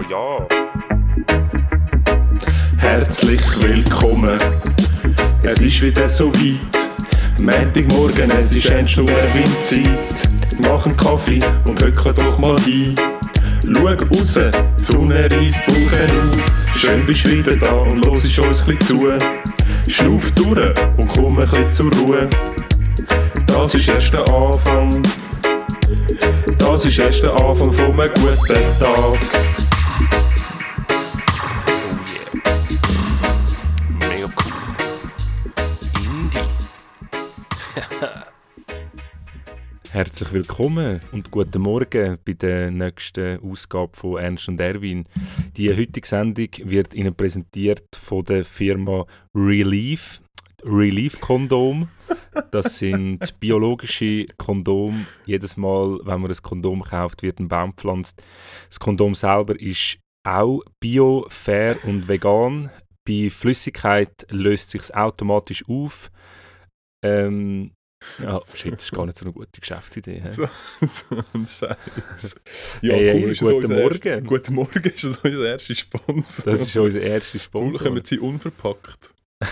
Ah ja. Herzlich willkommen. Es ist wieder so weit. Montagmorgen, es ist endlich nur Windzeit. Mach einen Kaffee und hocke doch mal ein. Schau raus, die Sonne reißt Wolken auf. Schön bist du wieder da und los uns ein zu. Schnuff durch und komm ein bisschen zur Ruhe. Das ist erst der Anfang. Das ist erst der Anfang von einem guten Tag. Herzlich willkommen und guten Morgen bei der nächsten Ausgabe von Ernst und Erwin. Die heutige Sendung wird Ihnen präsentiert von der Firma Relief. Relief Kondom. Das sind biologische Kondome. Jedes Mal, wenn man ein Kondom kauft, wird ein Baum gepflanzt. Das Kondom selber ist auch bio, fair und vegan. Bei Flüssigkeit löst sich automatisch auf. Ähm, ja, shit, das ist gar nicht so eine gute Geschäftsidee. hä? So, so ein Scheiß. Ja, Hey, hey, cool, ist guten Morgen. Erster, guten Morgen ist das unser erster Sponsor. Das ist unser erster cool, Sponsor. kommen sie unverpackt.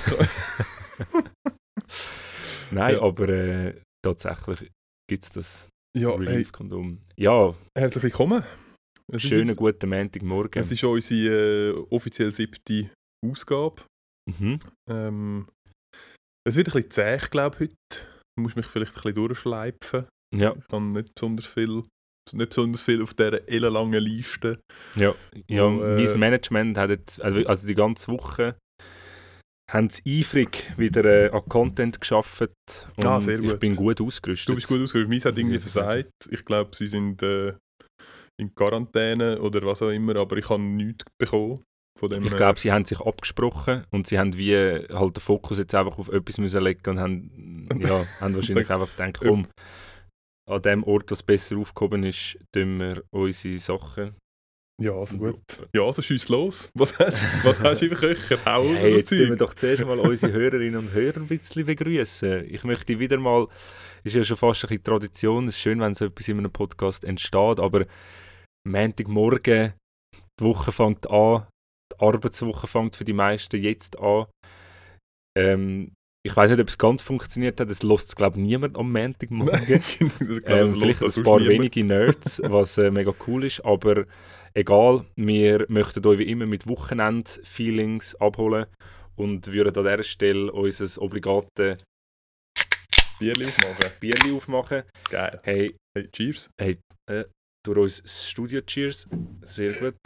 Nein, Ja. aber äh, tatsächlich gibt es das Ja, hey, Relief-Kondom. Ja, herzlich willkommen. Es schönen guten Montagmorgen. Es ist unsere äh, offiziell siebte Ausgabe. Mhm. Ähm, es wird ein bisschen zäh, glaube ich, heute. Du musst mich vielleicht ein bisschen durchschleifen. Ja, Ich habe nicht besonders viel, nicht besonders viel auf dieser ellenlangen Liste. ja, ja Wo, äh, mein Management hat jetzt, also also die ganze Woche, haben sie eifrig wieder äh, an Content geschafft und Ah, ich bin gut ausgerüstet. Du bist gut ausgerüstet. Meins hat Muss irgendwie versagt. Ich glaube, sie sind äh, in Quarantäne oder was auch immer, aber ich habe nichts bekommen. Von dem Ich glaube, sie haben sich abgesprochen und sie haben wie halt den Fokus jetzt einfach auf etwas müssen legen und haben, ja, haben wahrscheinlich einfach gedacht, komm, an dem Ort, was besser aufgehoben ist, tun wir unsere Sachen. Ja, also gut. Ja, also schieß los. Was hast, was hast du im Köcher? Hau Hey, jetzt tun wir Zeug. doch zuerst mal unsere Hörerinnen und Hörer ein bisschen begrüßen. Ich möchte wieder mal, ist ja schon fast ein bisschen Tradition, es ist schön, wenn so etwas in einem Podcast entsteht, aber Montagmorgen, die Woche fängt an, die Arbeitswoche fängt für die meisten jetzt an. Ähm, ich weiß nicht, ob es ganz funktioniert hat, es lässt es glaube ich niemand am Montagmorgen. glaube, Ähm, vielleicht ein paar niemand. wenige Nerds, was äh, mega cool ist, aber egal, wir möchten euch wie immer mit Wochenend-Feelings abholen und würden an dieser Stelle unser obligate Bierli aufmachen. Bierli aufmachen. Geil. Hey, Hey, cheers. durch uns Studio Cheers, sehr gut.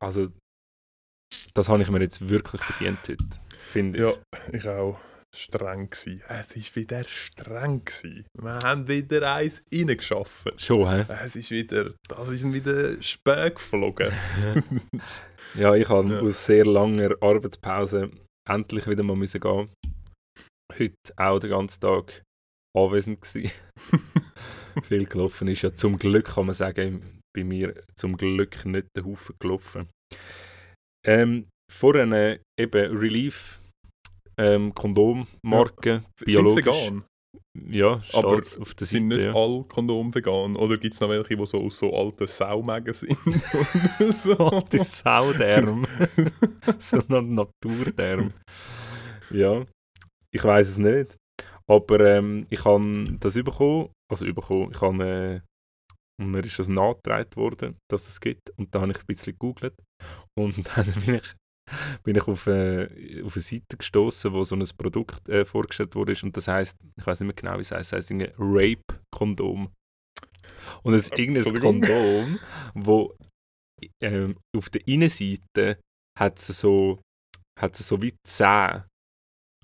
Also, das habe ich mir jetzt wirklich verdient heute, finde ich. Ja, ich auch. Streng gsi. Es ist wieder streng gsi. Wir haben wieder eins reingeschaffen. Schon, hä? Es ist wieder, das ist wieder spät geflogen. Ja, ich habe Ja. aus sehr langer Arbeitspause endlich wieder mal müssen gehen. Heute auch den ganzen Tag anwesend gewesen. Viel gelaufen ist ja zum Glück, kann man sagen, bei mir zum Glück nicht der Haufen gelaufen. Ähm, vorhin äh, eben Relief, ähm, Kondommarke, Sind sie biologisch. vegan? Ja, Aber auf der Sind Seite. nicht Ja. alle Kondome vegan? Oder gibt es noch welche, die so aus so alten Saumägen sind? so. Der Sauderm. so ein Naturterm. Ja, ich weiß es nicht. Aber ähm, ich habe das bekommen. Also bekommen. Ich habe, äh, und mir ist das nachgetragen worden, dass es gibt. Und da habe ich ein bisschen gegoogelt. Und dann bin ich, bin ich auf, äh, auf eine Seite gestoßen, wo so ein Produkt äh, vorgestellt wurde. Und das heißt, ich weiß nicht mehr genau, wie es heißt, es heißt irgendwie Rape-Kondom. Und es ist irgendein Entschuldigung. Kondom, wo ähm, auf der Innenseite hat es so, hat es so wie Zähne.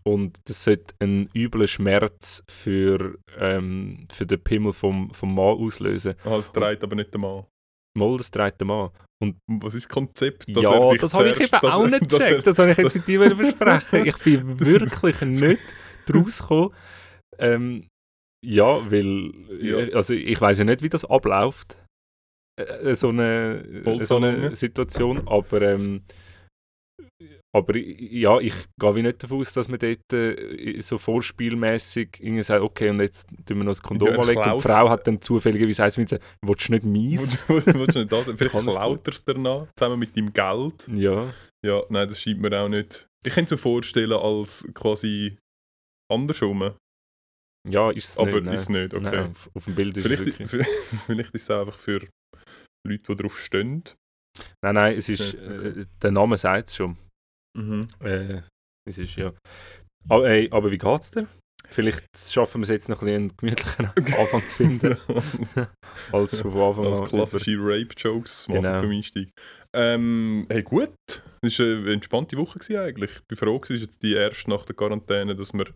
Und das sollte einen üblen Schmerz für, ähm, für den Pimmel vom, vom Mann auslösen. Ah, es dreht aber nicht der Mann. Mal, das dreht der Mann. Und Was ist das Konzept? er ja, das habe ich eben auch er- nicht er- gecheckt. Das habe ich jetzt mit dir besprechen. Ich bin wirklich nicht draus gekommen. Ähm, ja, weil Ja. äh, also ich weiß ja nicht, wie das abläuft. Äh, so eine, äh, so eine. Situation, aber ähm, aber ja, ich gehe wie nicht davon aus, dass man dort äh, so vorspielmäßig irgendwie sagt, okay, und jetzt tun wir noch das Kondom Ja, anlegen. Und die. Frau hat dann zufälligerweise eins mit sich, willst du nicht mies? Willst du nicht das? Vielleicht Kann es klaut er es danach, zusammen mit deinem Geld. ja, Ja, nein, das scheint mir auch nicht. Ich könnte es mir vorstellen als quasi andersrum. ja, ist es Aber nicht. nein. ist es nicht, okay. Nein, auf, auf dem Bild ist Vielleicht, es wirklich. vielleicht ist es einfach für Leute, die drauf stehen. Nein, nein, es ist, okay. äh, der Name sagt es schon. Mhm. Äh, es ist, ja. Aber, ey, aber wie geht's dir? Vielleicht schaffen wir es jetzt noch ein einen gemütlichen Anfang zu finden, als schon von Anfang Als an. klassische Rape-Jokes machen Genau. zum Einstieg. Ähm, hey, gut. Es war eine entspannte Woche gewesen eigentlich. Ich bin froh, es ist jetzt die erste nach der Quarantäne, dass wir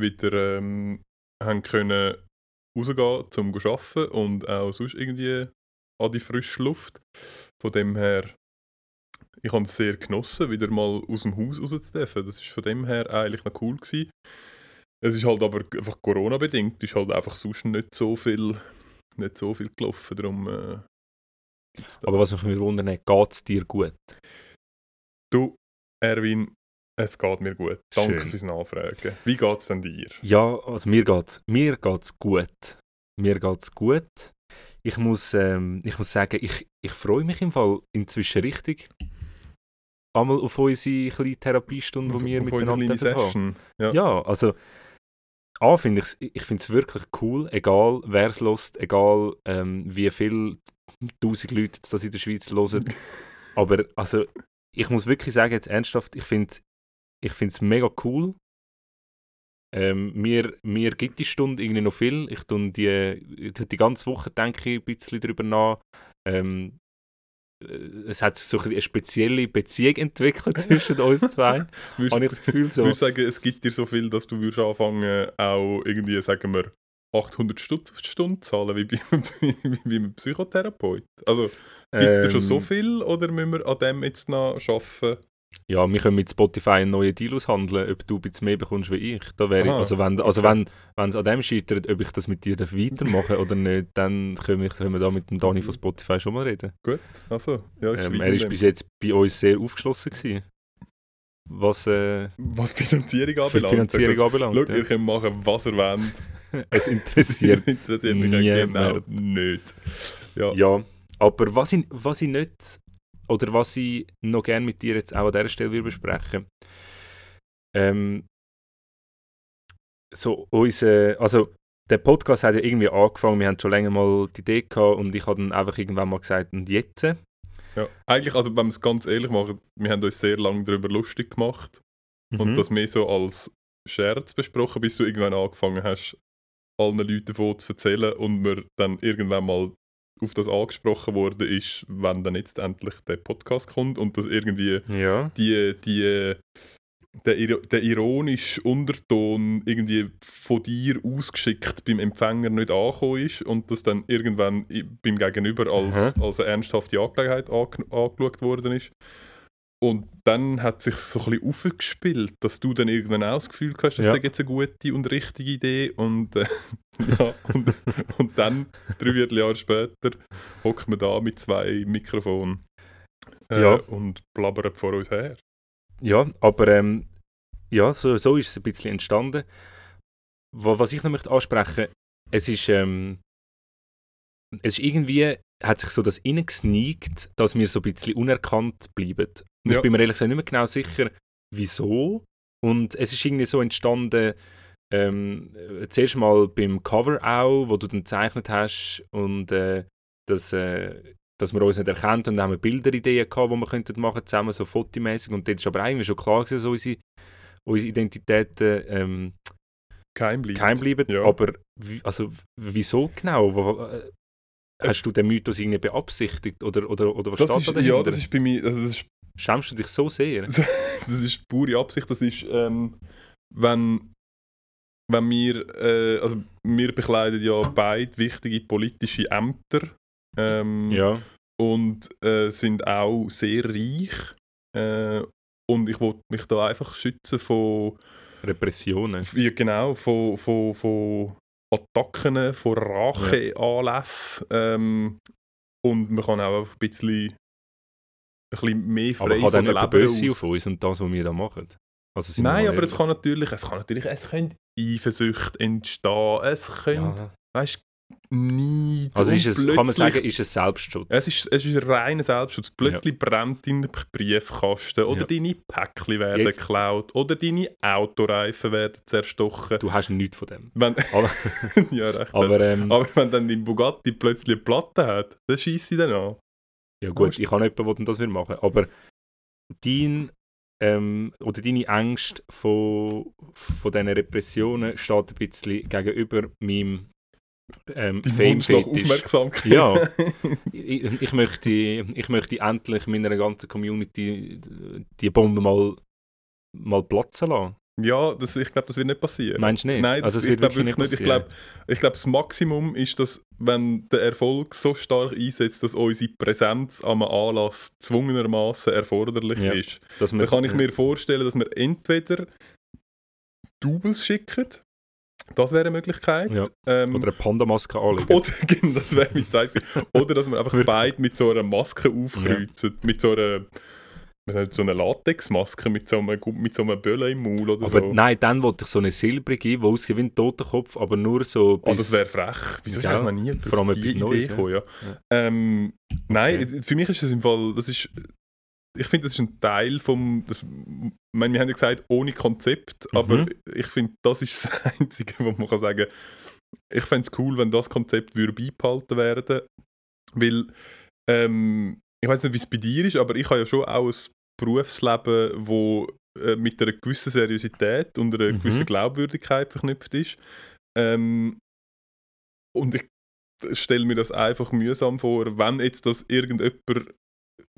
wieder ähm, haben können rausgehen zum zu arbeiten und auch sonst irgendwie an die frische Luft. Von dem her, ich habe es sehr genossen, wieder mal aus dem Haus raus zu dürfen. Das ist von dem her eigentlich noch cool gewesen. Es ist halt aber einfach Corona-bedingt, ist halt einfach sonst nicht so viel, nicht so viel gelaufen, darum äh. Aber was mich mir wundern, geht es dir gut? Du, Erwin, es geht mir gut. Danke Schön. fürs Nachfragen. Wie geht es denn dir? Ja, also mir geht's, mir geht's gut. Mir geht's gut. Ich muss, ähm, ich muss sagen, ich, ich freue mich im Fall inzwischen richtig. Einmal auf unsere kleine Therapiestunde, die wir Auf miteinander haben. Ja. Ja, also A finde ich's- ich finde es wirklich cool, egal wer es lost, egal ähm, wie viel tausend Leute das in der Schweiz hören. Aber also ich muss wirklich sagen, jetzt ernsthaft, ich finde ich es mega cool. Ähm, mir, mir gibt die Stunde irgendwie noch viel. Ich tue die, die ganze Woche denke ich ein bisschen darüber nach. Ähm, äh, es hat sich so eine spezielle Beziehung entwickelt zwischen uns zwei. Würdest- Habe ich das Gefühl so. Würdest du sagen, es gibt dir so viel, dass du würdest anfangen, auch irgendwie, sagen wir, 800 Stutz auf die Stunde zahlen, wie bei, wie bei einem Psychotherapeut? Also, gibt es dir schon so Ähm, viel oder müssen wir an dem jetzt noch arbeiten? Ja, wir können mit Spotify einen neuen Deal aushandeln, ob du ein bisschen mehr bekommst wie ich. Da wäre ich also wenn also wenn es an dem scheitert, ob ich das mit dir darf weitermachen oder nicht, dann können wir, können wir da mit dem Dani von Spotify schon mal reden. Gut, also, ja, Ähm, er ist dem. bis jetzt bei uns sehr aufgeschlossen gewesen, was äh, Was Finanzierung anbelangt. Finanzierung Also, anbelangt. Schau, ja. ihr könnt machen, was ihr wollt. Es interessiert. interessiert mich genau nicht. Ja. ja, aber was ich, was ich nicht oder was ich noch gerne mit dir jetzt auch an dieser Stelle will besprechen ähm, so unser, also der Podcast hat ja irgendwie angefangen, wir haben schon länger mal die Idee gehabt und ich habe dann einfach irgendwann mal gesagt, und jetzt? Ja. Eigentlich, also wenn wir es ganz ehrlich machen, wir haben uns sehr lange darüber lustig gemacht und Mhm. das mehr so als Scherz besprochen, bis du irgendwann angefangen hast, allen Leuten davon zu erzählen und mir dann irgendwann mal auf das angesprochen worden ist, wenn dann jetzt endlich der Podcast kommt und das irgendwie ja. die, die, der, der ironische Unterton irgendwie von dir ausgeschickt beim Empfänger nicht angekommen ist und das dann irgendwann beim Gegenüber als, als eine ernsthafte Angelegenheit ange- angeschaut worden ist. Und dann hat sich so ein bisschen aufgespielt, dass du dann irgendwann auch das Gefühl hast, das Ja. sei jetzt eine gute und richtige Idee. Und, äh, ja, und, und dann, drei Vierteljahre später, hocken wir da mit zwei Mikrofonen äh, Ja. und blabbern vor uns her. Ja, aber ähm, ja, so, so ist es ein bisschen entstanden. Wa- Was ich noch möchte ansprechen, es ist, ähm, es ist irgendwie, hat sich so das reingesneakt, dass wir so ein bisschen unerkannt bleiben. Und Ja. ich bin mir ehrlich gesagt nicht mehr genau sicher, wieso. Und es ist irgendwie so entstanden, ähm, äh, zuerst mal beim Cover auch, wo du dann gezeichnet hast und äh, das, äh, dass man uns nicht erkennt und dann haben wir Bilderideen gehabt, die wir könnten machen zusammen, so fotomäßig und dort ist aber eigentlich schon klar gewesen, so unsere, unsere Identitäten ähm, Kein bleibt. geheim bleiben, Ja. aber also, wieso genau? Wo- äh, Hast du den Mythos irgendwie beabsichtigt oder, oder, oder was Das steht ist, da dahinter? ja, das ist bei mir, also das ist, Schämst du dich so sehr? das ist pure Absicht. Das ist, ähm, wenn, wenn wir, äh, also wir bekleiden ja beide wichtige politische Ämter ähm, Ja, und äh, sind auch sehr reich. Äh, und ich wollte mich da einfach schützen von, Repressionen. ja, genau, von, von, von Attacken, von Racheanlässen. Ähm, und man kann auch ein bisschen bisschen mehr Aber frei kann dann der Leber böse auf uns und das, was wir da machen? Also Nein, aber es kann natürlich, es kann natürlich, es können Eifersucht entstehen, es können, Ja. weißt Neid Also ist es, kann man sagen, ist es Selbstschutz? Es ist, es ist ein reiner Selbstschutz. Plötzlich brennt dein Briefkasten oder Ja. deine Päckchen werden Jetzt- geklaut oder deine Autoreifen werden zerstochen. du hast nichts von dem. Wenn, Aber, ja, recht. aber hast. ähm, aber wenn dann dein Bugatti plötzlich eine Platte hat, dann schießt sie dann an. Ja gut, ich habe jemanden, der das will machen Aber dein ähm, oder deine Ängste von, von diesen Repressionen steht ein bisschen gegenüber meinem ähm, Fame-Fetisch. Ja. ich, ich, möchte, ich möchte endlich meiner ganzen Community die Bombe mal, mal platzen lassen. Ja das, ich glaube, das wird nicht passieren. Meinst du nicht? Nein, das, also, es ich glaube wirklich wirklich nicht. Ich passieren. glaube, ich glaube, das Maximum ist, dass, wenn der Erfolg so stark einsetzt, dass unsere Präsenz am Anlass zwungenermaßen erforderlich Ja. ist. Dann kann ich mir vorstellen, dass wir entweder Doubles schicken, das wäre eine Möglichkeit. Ja. Ähm, Oder eine Pandamaske anlegen. oder genau, das wäre mein Zeichen. Oder dass wir einfach beide mit so einer Maske aufkreuzen. Mit so einer, was nicht, so einer Latexmaske, mit so einem, mit so einem Bölle im Maul oder aber so. nein, dann wollte ich so eine silbrige, die aussieht wie ein Totenkopf, aber nur so Oh, bis... das wäre frech. Wieso ist Gell? eigentlich noch nie Vor allem die etwas Idee Neues, ja. gekommen? Ja. Ja. Ähm, nein, für mich ist das im Fall, das ist, ich finde, das ist ein Teil vom, das, ich meine, wir haben ja gesagt, ohne Konzept, Mhm. aber ich finde, das ist das Einzige, wo man kann sagen ich fände es cool, wenn das Konzept würde beibehalten werden, weil, ähm, ich weiß nicht, wie es bei dir ist, aber ich habe ja schon auch ein Berufsleben, wo äh, mit einer gewissen Seriosität und einer Mhm. gewissen Glaubwürdigkeit verknüpft ist. Ähm, und ich stelle mir das einfach mühsam vor, wenn jetzt das irgendjemand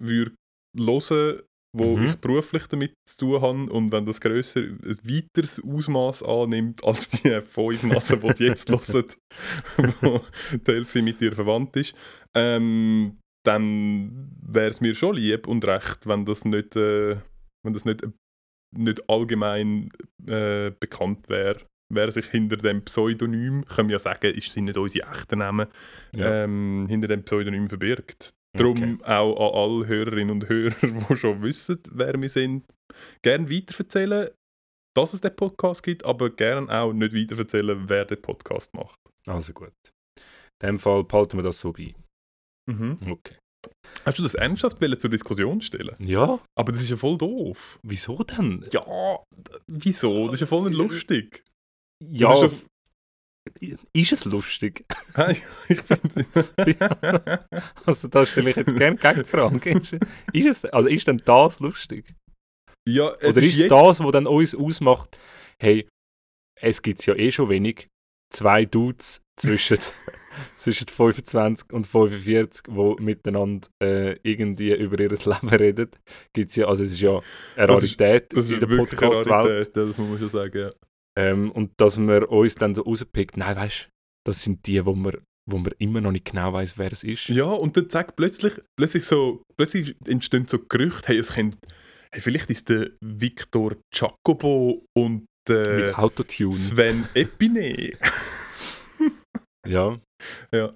würde hören, wo Mhm. ich beruflich damit zu tun habe und wenn das grösser, ein weiteres Ausmaß annimmt als die fünf Massen, die sie jetzt hören, wo die Hälfte mit ihr verwandt ist, ähm, dann wäre es mir schon lieb und recht, wenn das nicht, äh, wenn das nicht, nicht allgemein äh, bekannt wäre. Wer sich hinter dem Pseudonym, können wir ja sagen, ist sind nicht unsere echten Namen, Ja. ähm, hinter dem Pseudonym verbirgt. Darum auch an alle Hörerinnen und Hörer, die schon wissen, wer wir sind, gerne weiterverzählen, dass es den Podcast gibt, aber gerne auch nicht weiterverzählen, wer den Podcast macht. Also gut. In dem Fall behalten wir das so bei. Mhm. Okay. Hast du das ernsthaft zur Diskussion stellen? Ja, Aber das ist ja voll doof. wieso denn? Ja, wieso? Das ist ja voll nicht lustig. Ja, Das ist ist es lustig? Ich finde. Also da stelle ich jetzt gerne Gegenfrage. Ist, ist, es, also ist denn das lustig? ja, es Oder ist es jetzt- das, was dann uns ausmacht, hey, es gibt ja eh schon wenig, zwei Dudes zwischen, zwischen 25 und 45, die miteinander äh, irgendwie über ihr Leben reden. Gibt's ja, also es ist ja eine Das ist- Rarität Das in der Podcast-Welt. Rarität, ja, das muss man schon sagen. Ja. Ähm, und dass wir uns dann so rauspickt, nein, weißt du, das sind die, wo man, wo man immer noch nicht genau weiß, wer es ist. Ja, und dann sagt plötzlich, plötzlich so, plötzlich entstehen so Gerüchte, hey, es könnte, hey, vielleicht ist der Victor Jacobo und der Mit Autotune. Sven Epine. Ja. Ja.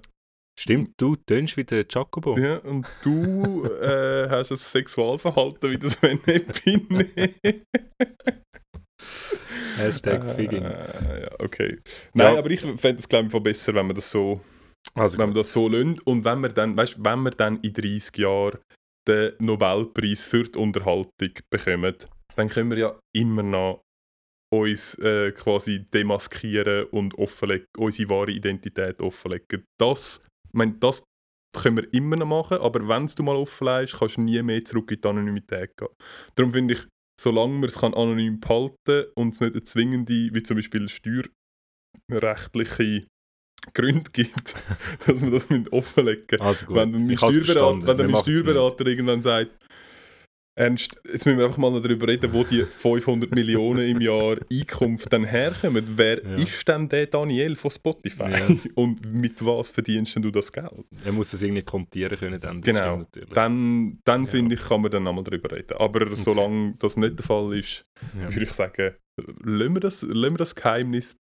Stimmt, du tönst wie der Jacobo. ja, und du äh, hast ein Sexualverhalten wie der Sven Epine. Hashtag Figging. Äh, ja, okay. Nein, Ja. aber ich fände es, glaube ich, besser, wenn wir das so Also wenn wir das so lassen. Und wenn wir dann, weißt, wenn wir dann in 30 Jahren den Nobelpreis für die Unterhaltung bekommen, dann können wir ja immer noch uns äh, quasi demaskieren und offenlegen, unsere wahre Identität offenlegen. Das, ich meine, das können wir immer noch machen, aber wenn du mal offenlegst, kannst du nie mehr zurück in die Anonymität gehen. Darum finde ich, solange man es kann anonym behalten und es nicht eine zwingende, wie zum Beispiel steuerrechtliche Gründe gibt, dass wir das offenlegen Also gut. wenn mein Steuerberater, wenn mein. Steuerberater irgendwann sagt, Ernst, jetzt müssen wir einfach mal noch darüber reden, wo die 500 Millionen im Jahr Einkunft dann herkommen. Wer Ja. ist denn der Daniel von Spotify? Ja. Und mit was verdienst du das Geld? Er muss das irgendwie kontieren können dann. Genau. Dann, dann Ja. finde ich, kann man dann nochmal darüber reden. Aber solange das nicht der Fall ist, ja. würde ich sagen, lassen wir das, lassen wir das Geheimnis.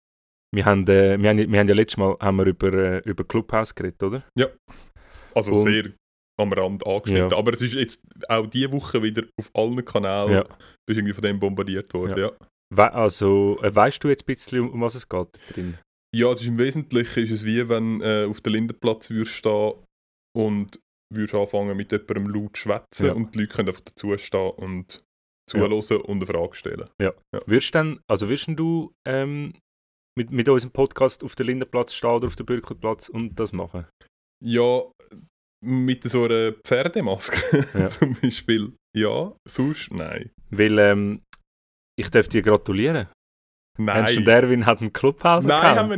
wir, haben, äh, wir, haben, wir haben ja letztes Mal haben wir über, äh, über Clubhouse geredet, oder? Also Und- sehr, am Rand angeschnitten. Ja. Aber es ist jetzt auch diese Woche wieder auf allen Kanälen Ja. bist irgendwie von dem bombardiert worden. Ja. Ja. We also, äh, weißt du jetzt ein bisschen, um, um was es geht drin? Ja, es ist im Wesentlichen ist es wie wenn äh, auf der Lindenplatz würdest stehen und würdest anfangen mit jemandem laut zu schwätzen Ja. und die Leute können einfach dazu stehen und zuhören und eine Frage stellen. Wirst denn, also wirst du ähm, mit, mit unserem Podcast auf der Lindenplatz stehen oder auf der Bürkelplatz und das machen? Ja, mit so einer Pferdemaske Ja. zum Beispiel. Ja, sonst nein. Weil ähm, ich darf dir gratulieren. Ernst und Nein, Erwin hat einen Clubhouse nein Account. haben wir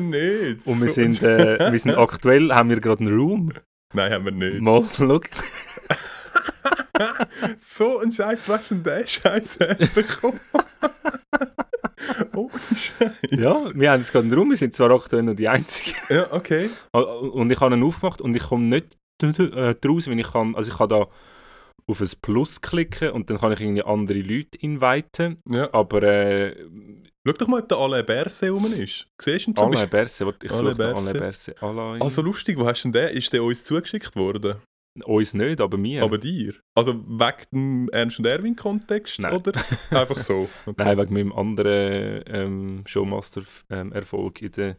nicht. Und wir sind, äh, wir sind aktuell, haben wir gerade einen Room. Nein, haben wir nicht. Mal, schau. so ein Scheiß, was denn der Scheiß bekommen? oh, Scheiß. Ja, wir haben jetzt gerade einen Room, wir sind zwar aktuell noch die Einzigen. Ja, okay. Und ich habe ihn aufgemacht und ich komme nicht äh, draus, wenn ich kann, also ich kann da auf ein Plus klicken und dann kann ich irgendwie andere Leute inviten, Ja. aber äh, Schau doch mal, ob der Alain Berset rum ist. Siehst du ihn zum Alain? Berset, warte, ich Alain Berset. Alain Berset. Alain, Also lustig, wo hast du denn den? Ist der uns zugeschickt worden? uns nicht, aber mir. Aber dir? Also wegen dem Ernst und Erwin-Kontext? Oder einfach so? Okay. Nein, wegen meinem anderen ähm, Showmaster-Erfolg in der,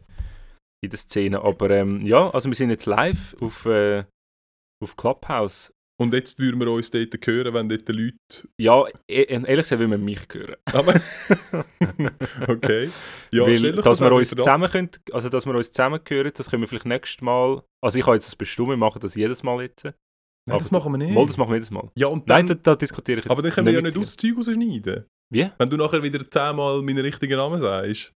in der Szene. Aber ähm, ja, also wir sind jetzt live auf, äh, auf Clubhouse. Und jetzt würden wir uns dort hören, wenn dort die Leute... Ja, e ehrlich gesagt will man mich hören. Aber okay. Ja, Weil, dass das wir uns zusammen können, also dass wir uns zusammen hören, das können wir vielleicht nächstes Mal. Also ich habe jetzt das bestimmt, wir machen das jedes Mal jetzt. Nein, das machen wir nicht. Mal, das machen wir jedes Mal. Ja, und dann... Nein, da, da diskutiere ich jetzt aber dann können wir ja nicht aus Zeug rausschneiden. Wie? Wenn du nachher wieder zehnmal meinen richtigen Namen sagst.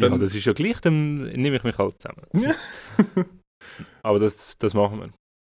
Ja, Dann- das ist ja gleich, dann nehme ich mich halt zusammen. Ja. Aber das, das machen wir.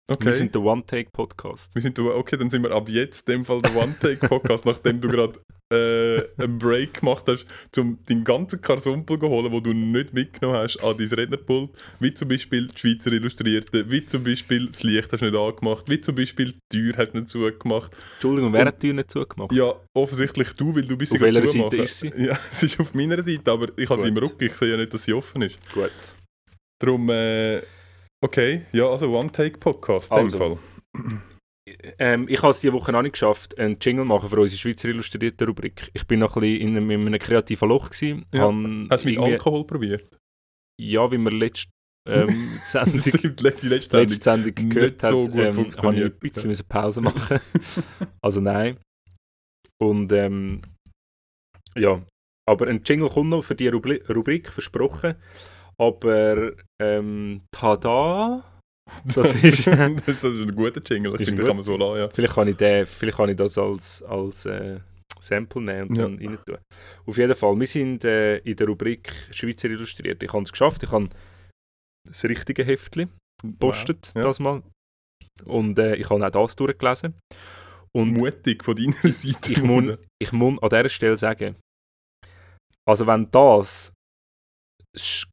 Okay. Wir sind der One-Take-Podcast. Wir sind, okay, dann sind wir ab jetzt in dem Fall der One-Take-Podcast, nachdem du gerade äh, einen Break gemacht hast, um deinen ganzen Karsumpel zu holen, den du nicht mitgenommen hast, an dein Rednerpult. Wie zum Beispiel die Schweizer Illustrierte, wie zum Beispiel das Licht hast du nicht angemacht, wie zum Beispiel die Tür hast du nicht zugemacht. Entschuldigung, wer hat die Tür nicht zugemacht? Ja, offensichtlich du, weil du bist Auf sie gerade welcher Seite ist sie? Ja, es ist auf meiner Seite, aber ich habe sie im. Rücken, ich sehe ja nicht, dass sie offen ist. Gut. Darum, äh, okay, ja, also One-Take-Podcast in Also. dem Fall. Ähm, ich habe es diese Woche noch nicht geschafft, einen Jingle machen für unsere Schweizer Illustrierte Rubrik. Ich bin noch ein bisschen in einem, in einem kreativen Loch. Gewesen, Ja. Hast du mit Alkohol probiert? Ja, wie wir letzte ähm, Sendung, Stimmt, letzte, letzte letzte Sendung gehört so hat, ähm, habe ich ein bisschen ja. Pause machen. also nein. Und ähm, ja, aber ein Jingle kommt noch für die Rubri Rubrik, versprochen. Aber ähm, tada! Das ist, das, ist ein guter Jingle, ich finde, den kann man so lassen, ja. vielleicht, kann ich den, vielleicht kann ich das als, als äh, Sample nehmen und Ja. dann rein tun. Auf jeden Fall, wir sind äh, in der Rubrik Schweizer Illustriert. Ich habe es geschafft, ich habe das richtige Heftchen gepostet, Ja. das mal. Und äh, ich habe auch das durchgelesen. Und Mutig von deiner Seite. ich muss, ich muss an dieser Stelle sagen, also wenn das,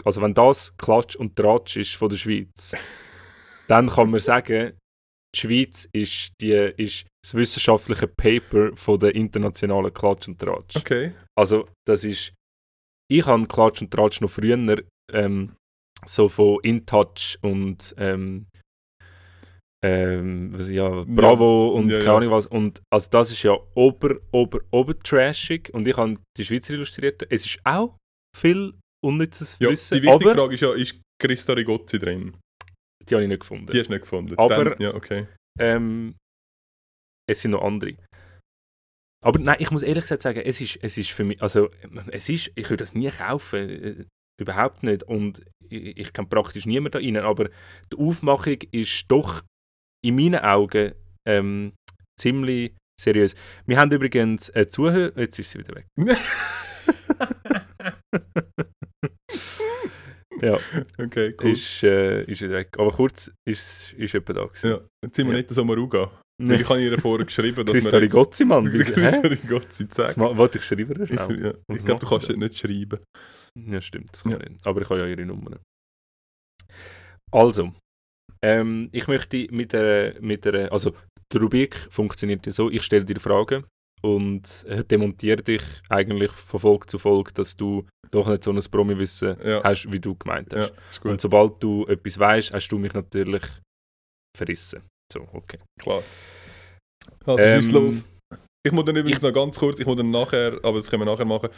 also wenn das Klatsch und Tratsch ist von der Schweiz, dann kann man sagen, die Schweiz ist, die, ist das wissenschaftliche Paper von der internationalen Klatsch und Tratsch. Okay. Also das ist, ich habe Klatsch und Tratsch noch früher ähm, so von InTouch und ähm, ähm, ja, Bravo und ja, keine ja. Ahnung was. Und also das ist ja ober, ober, ober trashig. Und ich habe die Schweizer Illustrierte. Es ist auch viel unnützes Ja, Wissen, die wichtige aber Frage ist ja, ist Christa Rigozzi drin? die habe ich nicht gefunden. Die hast du nicht gefunden. Aber- Dann, ja, okay. Ähm, es sind noch andere. Aber nein, ich muss ehrlich gesagt sagen, es ist, es ist für mich, also es ist, ich würde das nie kaufen, äh, überhaupt nicht. Und ich, ich kenne praktisch niemanden da rein, aber die Aufmachung ist doch in meinen Augen ähm, ziemlich seriös. Wir haben übrigens äh, Zuhörer, jetzt ist sie wieder weg. ja, Okay, cool. ist, äh, ist weg. Aber kurz ist, ist jemand da gewesen. ja. Jetzt sind wir Ja. nicht so Maruga. Nee. Ich habe ihr vorher geschrieben, dass Christa wir Rigozzi, Mann. Christa? Rigozzi, zack. Wollte ich schreiben? Ich, Schnell. ja. Was ich glaube, du kannst das nicht schreiben. Ja, stimmt. Das kann Ja. ich nicht. Aber ich habe ja ihre Nummer. Also, ähm, ich möchte mit der, mit der, also die Rubrik funktioniert ja so, ich stelle dir Fragen und demontiere dich eigentlich von Folge zu Folge, dass du doch nicht so ein Promi-Wissen Ja, hast, wie du gemeint ja hast. gut. und sobald du etwas weißt, hast du mich natürlich verrissen. So, okay. Klar. Also, Ähm, los. Ich muss dann übrigens noch ganz kurz, ich muss dann nachher, aber das können wir nachher machen,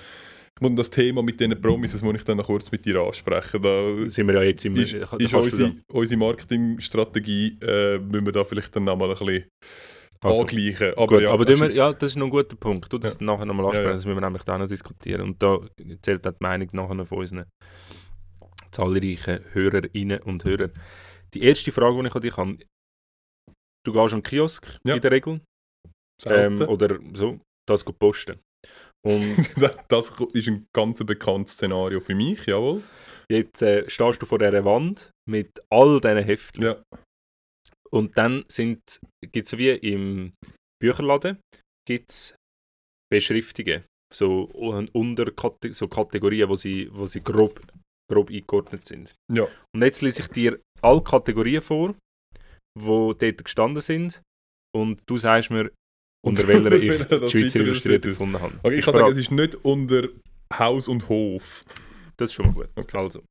ich muss dann das Thema mit diesen Promises muss ich dann noch kurz mit dir ansprechen. Da Sind wir ja jetzt im... ist, ist unsere, ja- unsere Marketingstrategie, äh, müssen wir da vielleicht dann nochmal ein bisschen Also, angleichen. Aber, Gut, ja, aber das wir, ist- ja, das ist noch ein guter Punkt. Du das nachher nochmal ansprechen, Ja, ja. das müssen wir nämlich da noch diskutieren. Und da zählt auch die Meinung nachher noch von unseren zahlreichen Hörerinnen und Hörern. Die erste Frage, die ich an dich habe, du gehst an den Kiosk Ja. in der Regel ähm, oder so, das go posten. Und das ist ein ganz bekanntes Szenario für mich, jawohl. jetzt äh, stehst du vor dieser Wand mit all diesen Heften Ja. Und dann gibt es wie im Bücherladen gibt's Beschriftungen, so, un- unter so Kategorien, wo sie, wo sie grob, grob eingeordnet sind. Ja. Und jetzt lese ich dir alle Kategorien vor, die dort gestanden sind und du sagst mir, unter welcher ich die Schweizer Illustrierte gefunden habe. Okay, ich Bist kann sagen, es ist nicht unter Haus und Hof. Das ist schon mal gut. Okay. Also,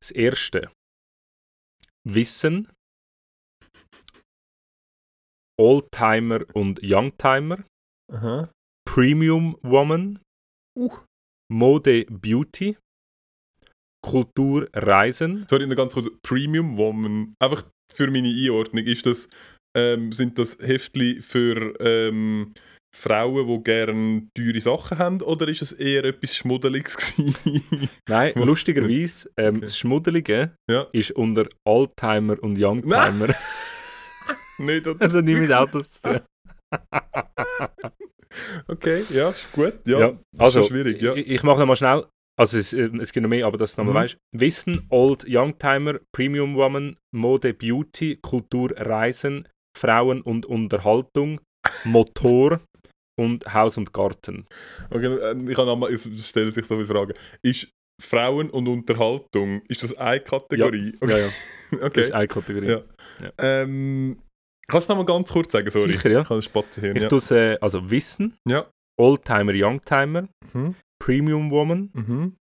das erste. Wissen. Oldtimer und Youngtimer. Aha. Premium Woman. Uh. Mode Beauty. Kultur Reisen. Sorry, ganz kurz. Premium Woman. Einfach für meine Einordnung. Ist das, ähm, sind das Heftli für ähm, Frauen, die gerne teure Sachen haben? Oder ist es eher etwas Schmuddeliges? Nein, lustigerweise, ähm, Okay. das Schmuddelige Ja. ist unter Oldtimer und Youngtimer. nicht, oder? also nicht mit Autos zu tun. Okay, ja, ist gut. Ja, Ja, ist also, schon schwierig. Ja. ich, ich mache nochmal schnell. Also es, äh, es gibt noch mehr, aber das nochmal Mhm. weißt. Wissen, Old Youngtimer, Premium Woman, Mode Beauty, Kultur Reisen, Frauen und Unterhaltung, Motor und Haus und Garten. Okay, äh, ich habe nochmal, es stellen sich so viele Fragen. Ist Frauen und Unterhaltung, ist das eine Kategorie? Ja, ja. Okay. Das ist eine Kategorie. Ja. Ähm, kannst du noch mal ganz kurz sagen, sorry? Sicher, ja. Ich kann das Spatzenhirn, Ich ja. tue äh, also Wissen, Ja. Oldtimer, Youngtimer, Mhm. Premium Woman, Mhm.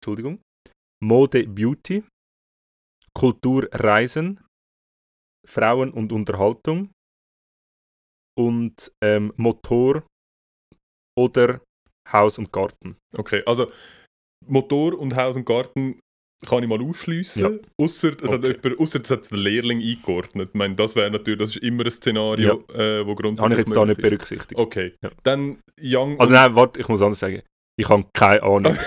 Entschuldigung, Mode Beauty, Kultur Reisen, Frauen und Unterhaltung und ähm, Motor oder Haus und Garten. Okay, also Motor und Haus und Garten kann ich mal ausschliessen. Ja. Ausser es hat Okay. es hat der Lehrling eingeordnet. Ich meine, das wäre natürlich, das ist immer ein Szenario, äh, wo grundsätzlich Habe ich jetzt da nicht berücksichtigt. Okay, Ja. dann Young Also nein, warte, ich muss anders sagen. Ich habe keine Ahnung.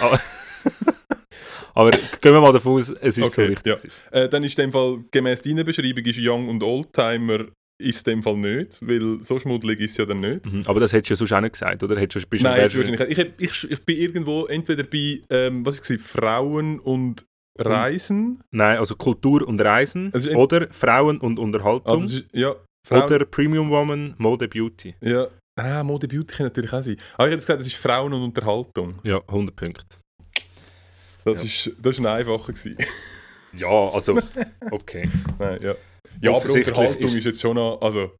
Aber- gehen wir mal davon aus, es ist so Okay, richtig. ja. Äh, dann ist in dem Fall, gemäß deiner Beschreibung, ist Young und Oldtimer ist in dem Fall nicht, weil so schmuddelig ist es ja dann nicht. Mhm, Aber das hättest du ja sonst auch nicht gesagt, oder? Hättest du, bist Nein, wärst du- wahrscheinlich nicht. Ich, ich, ich bin irgendwo entweder bei, ähm, was ich Frauen und Reisen. Nein, also Kultur und Reisen Also oder Frauen und Unterhaltung Also, ist, ja, Frauen, oder Premium Woman, Mode Beauty. ja. Ah, Mode Beauty kann natürlich auch sein. Aber ich hätte gesagt, das ist Frauen und Unterhaltung. Ja, 100 Punkte. Das, Ja. ist, das ist ein einfacher gewesen. Ja, also, okay. Nein, ja. Ja, aber Unterhaltung ist- jetzt schon noch, also,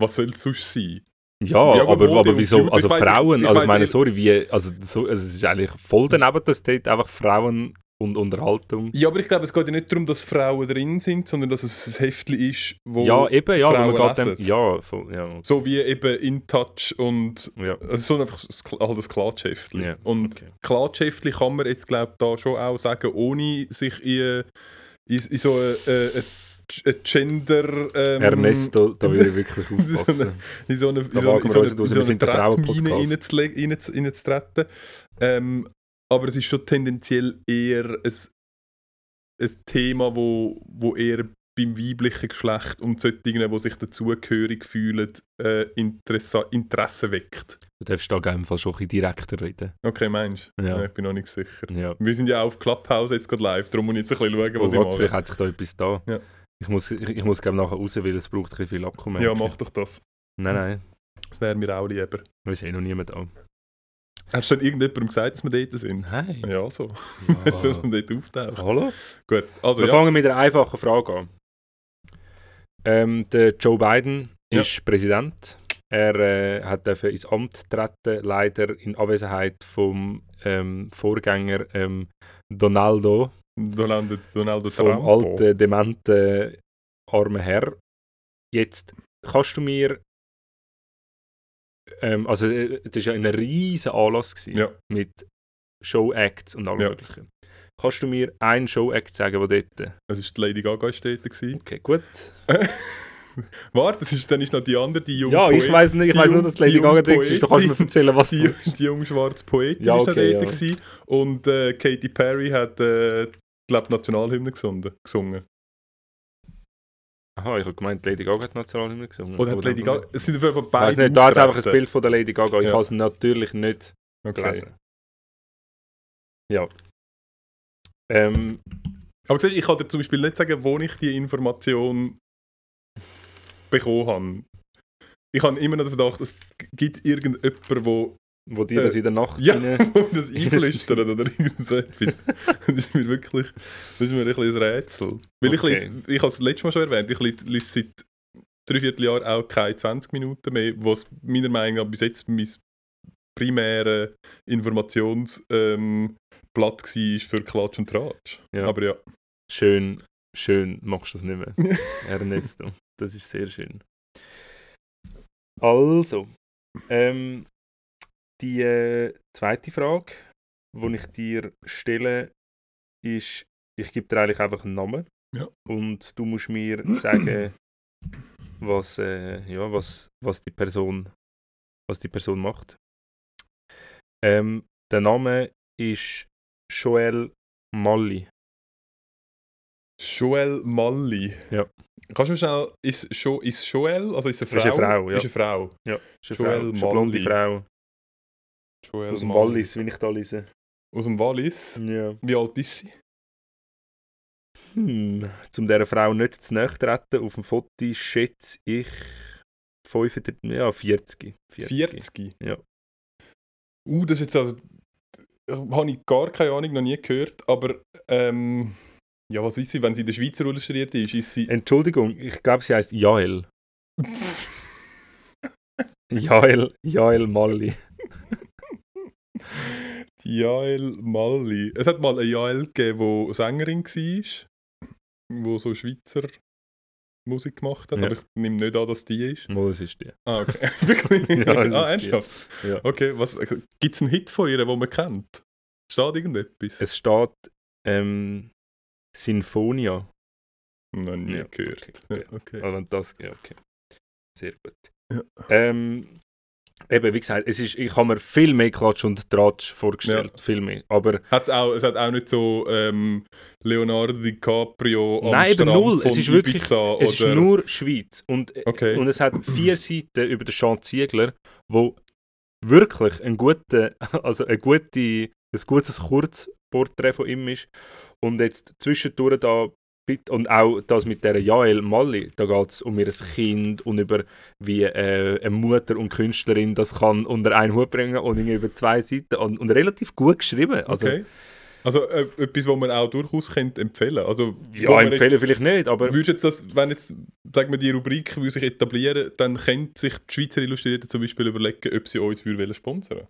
was soll es sonst sein? Ja, Ja, aber, aber wieso? Also ich Frauen, ich also ich meine, sorry, wie, also, so, also es ist eigentlich voll daneben, dass dort einfach Frauen und Unterhaltung. Ja, aber ich glaube, es geht ja nicht darum, dass Frauen drin sind, sondern dass es ein Heftchen ist, wo Ja, eben, ja, Frauen man geht dem, lesen. ja, voll, ja, So wie eben In Touch und ja, also so einfach halt das Klatschheftchen. Ja, Und okay. Klatschheftchen kann man jetzt, glaube ich, da schon auch sagen, ohne sich in, in, in so eine, eine Gender... Ähm, Ernesto, da würde ich wirklich aufpassen. in so eine, in so, in eine, in so eine reinzutreten. Ähm, aber es ist schon tendenziell eher ein, ein Thema, wo, wo eher beim weiblichen Geschlecht und solchen, die sich dazugehörig fühlen, äh, Interesse, Interesse weckt. Du darfst da auf jeden Fall schon ein bisschen direkter reden. Okay, meinst du? Ja. Ich bin noch nicht sicher. Ja. Wir sind ja auch auf Clubhouse jetzt gerade live, darum muss ich jetzt ein bisschen schauen, Oh was Gott, ich vielleicht mache. hat sich da etwas da. Ja. Ich muss, ich, ich muss glaube nachher raus, weil es braucht ein bisschen viel merke Ja, mach doch das. Nein, nein, Das wäre mir auch lieber. da ist eh noch niemand da. Hast du schon irgendjemandem gesagt, dass wir dort sind? Nein. Ja, so. Ja. Dass wir dort auftauchen. Hallo? Gut, also Wir ja. fangen mit einer einfachen Frage an. Ähm, der Joe Biden Ja. ist Präsident. Er äh, hat dürfen ins Amt treten, leider in Abwesenheit vom ähm, Vorgänger ähm, Donaldo, Donaldo vom Trump. alten, dementen, armen Herr. Jetzt kannst du mir. Ähm, also, äh, das war ja ein riesiger Anlass gewesen, Ja. mit Show-Acts und allem Ja. Möglichen. Kannst du mir einen Show-Act sagen, der dort. Es war die Lady Gaga dort. Okay, gut. Warte, das ist, dann ist noch die andere, die junge Ja, ich weiß nicht, ich weiß nur, dass Lady Gaga dort ist. Du kannst mir erzählen, was die, du. die junge schwarze Poetin Ja, ist da okay, dort ja. gewesen. und äh, Katy Perry hat äh, glaube Nationalhymne gesungen. gesungen. Aha, ich habe gemeint, Lady Gaga hat Nationalhymne gesungen. Oder hat Lady Gaga? Es sind auf jeden Fall Ich beide weiß nicht, da hat einfach ein. Bild von der Lady Gaga. Ich Ja. habe es natürlich nicht Okay. gelesen. Ja. Ähm, Aber siehst, ich kann dir zum Beispiel nicht sagen, wo ich die Information bekommen habe. Ich habe immer noch den Verdacht, es gibt irgendjemanden, wo, wo Äh, das in der Nacht ja, wo das einflüstert oder irgend so etwas. Das ist mir wirklich das ist mir ein, bisschen ein Rätsel. Weil ich, Okay. lese, ich habe es letztes Mal schon erwähnt, ich lese seit dreiviertel Jahr auch keine 20 Minuten mehr, was meiner Meinung nach bis jetzt mein primäre Informationsblatt ähm, Blatt war für Klatsch und Tratsch. Ja. Aber ja. Schön, schön machst du das nicht mehr. Ernesto. Das ist sehr schön. Also, ähm, die äh, zweite Frage, die ich dir stelle, ist, ich gebe dir eigentlich einfach einen Namen Ja. und du musst mir sagen, was, äh, ja, was, was, die Person, was die Person macht. Ähm, der Name ist Joel Malli. Joel Malli. Ja. Kannst du mir schnell, ist, jo, ist Joel, also ist eine Frau? Ist eine Frau, ja. Ist eine Frau. Ja, ist Joel eine, Frau, ist eine blonde Malli. Frau. Joel Aus dem Malli. Wallis, wie ich da lese. Aus dem Wallis. Ja. Wie alt ist sie? Hm. Zum dieser Frau nicht zu nahe treten, auf dem Foto schätze ich 35, ja, 40. 40. Ja. Uh, das ist jetzt also, habe ich gar keine Ahnung, noch nie gehört, aber ähm, ja, was weiß ich, wenn sie in der Schweiz illustriert ist, ist sie... Entschuldigung, ich glaube, sie heißt Jael. Jael, Jael Malli. Die Jael Malli. Es hat mal eine Jael gegeben, die Sängerin war, die so Schweizer Musik gemacht hat, Ja. aber ich nehme nicht an, dass die ist. Mal, das ist die. Ah, okay. Wirklich? Ja, ah, ernsthaft? Ja. Okay, was, gibt es einen Hit von ihr, den man kennt? Steht irgendetwas? Es steht ähm, Sinfonia. Noch nie Ja, gehört. okay, okay. Okay. Also das, ja, okay. Sehr gut. Ja. Ähm, eben, wie gesagt, es ist, ich habe mir viel mehr Klatsch und Tratsch vorgestellt. Viel mehr. Aber Hat's auch, es hat auch nicht so ähm, Leonardo DiCaprio am Nein, eben Strand null. von Es ist wirklich- Ibiza es ist oder... nur Schweiz. Und, Okay. und es hat vier Seiten über den Sean Ziegler, wo wirklich ein, gute, also ein, gute, ein gutes Kurzporträt von ihm ist. Und jetzt zwischendurch da und auch das mit der Jael Malli, da geht es um ihr Kind und über wie äh, eine Mutter und Künstlerin das kann unter einen Hut bringen und über zwei Seiten und, und relativ gut geschrieben. Also, okay. Also äh, etwas, was man auch durchaus könnte empfehlen Also, Ja, empfehlen vielleicht nicht, aber Jetzt, jetzt das, wenn jetzt, sagen wir, die Rubrik will sich etablieren, dann könnte sich die Schweizer Illustrierte zum Beispiel überlegen, ob sie uns sponsern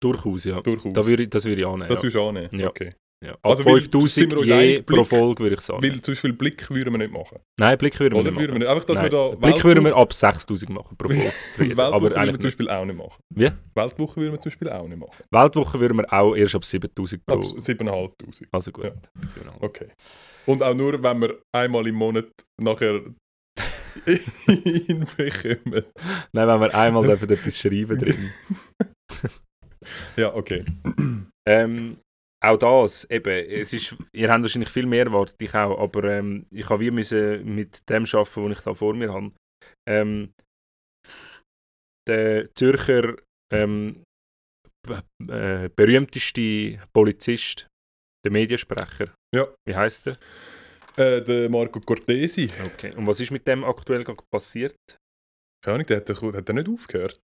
durchaus, ja. Durchaus. Da würde ich, das würde ich annehmen. das ja. würdest du annehmen? Ja. Okay. Ja. Ab Also, weil- sind 5000 wir uns je pro Blick- Folge würde ich sagen. Weil zum Beispiel Blick würden wir nicht machen. Nein, Blick würden wir Oder nicht wir machen. nicht? Einfach, dass Nein. wir da... Blick würden wir ab 6000 machen pro Folge. Weltwoche Aber würden wir zum. Beispiel auch nicht machen. Wie? Weltwoche würden wir zum Beispiel auch nicht machen. Weltwoche würden wir auch erst ab 7000 pro Ab 7'500. Also gut. Ja. 7,5. Okay. Und auch nur, wenn wir einmal im Monat nachher ihn bekommen. Nein, wenn wir einmal dürfen etwas schreiben drin. Ja, okay. Ähm, auch das, eben, es ist, ihr habt wahrscheinlich viel mehr erwartet, ich auch, aber ähm, ich habe wie müssen mit dem arbeiten, was ich da vor mir habe. Ähm, der Zürcher ähm, äh, berühmteste Polizist, der Mediensprecher, Ja. wie heißt er? Äh, der Marco Cortesi. Okay. Und was ist mit dem aktuell passiert? Keine Ahnung, der hat, doch- hat er nicht aufgehört.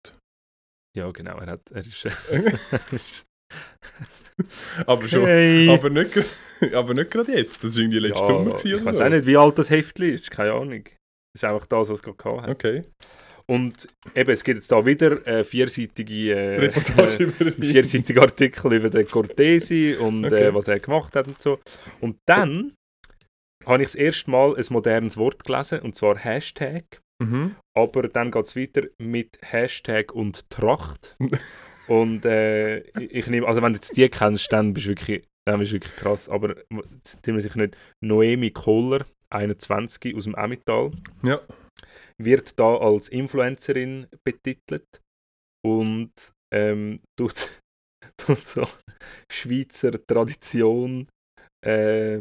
Ja, genau, er hat, er ist... aber schon. Hey. Aber nicht, aber nicht gerade jetzt. Das war irgendwie letztes ja, Sommer gewesen ich weiß so. auch nicht, wie alt das Heftli ist, keine Ahnung. Das ist einfach das, was es gerade gehabt hat. Okay. Und eben, es gibt jetzt da wieder äh, vierseitige, äh, Reportage äh, vierseitige Artikel über den Cortesi und Okay. äh, was er gemacht hat und so. Und dann habe ich das erste Mal ein modernes Wort gelesen, und zwar Hashtag. Mhm. Aber dann geht es weiter mit Hashtag und Tracht. Und äh, ich nehme, also wenn du jetzt die kennst, dann bist du wirklich, dann bist du wirklich krass. Aber ziemlich sicher nicht. Noemi Kohler, 21 aus dem Emmental, Ja. wird da als Influencerin betitelt und ähm, tut, tut so Schweizer Tradition äh,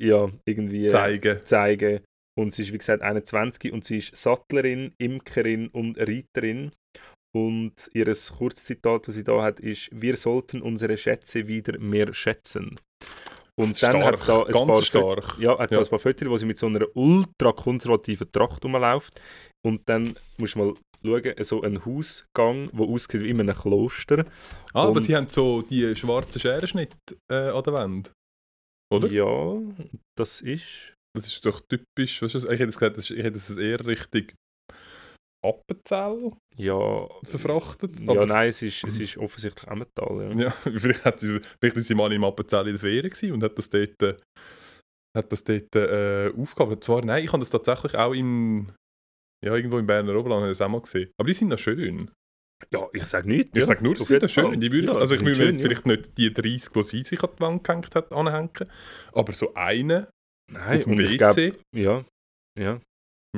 ja, irgendwie äh, Zeigen. zeigen. Und sie ist, wie gesagt, 21 und sie ist Sattlerin, Imkerin und Reiterin. Und ihr Kurzzitat, das sie da hat, ist: Wir sollten unsere Schätze wieder mehr schätzen. Und dann hat es da ein ganz paar, stark. ja, hat's da Ja. ein paar Fotos, wo sie mit so einer ultra-konservativen Tracht rumläuft. Und dann musst du mal schauen, so ein Hausgang, der aussieht wie in einem Kloster. Ah, aber Und- sie haben so die schwarzen Scherenschnitte äh, an der Wand. Oder? Ja, das ist. Das ist doch typisch. Weißt du, ich hätte es gesagt, das ist- ich hätte es eher richtig Appenzell Ja, verfrachtet. ja aber- nein, es ist, es ist offensichtlich Emmental. Ja. Ja, vielleicht, hat sie, vielleicht ist sie mal im Appenzell in der Ferien gewesen und hat das dort, äh, hat das dort äh, aufgehabt. Und Zwar, nein, ich habe das tatsächlich auch in, ja, irgendwo im Berner Oberland das auch mal gesehen. Aber die sind noch schön. Ja, ich sage nichts. Ich ja, sage nur, sie sind schön. Die würde, ich- Ja, also ich würde mir jetzt schön, vielleicht nicht die 30, die sie sich an die Wand gehängt hat, anhängen. Aber so eine ja. Nein, auf dem und ich WC, glaube, ja, ja.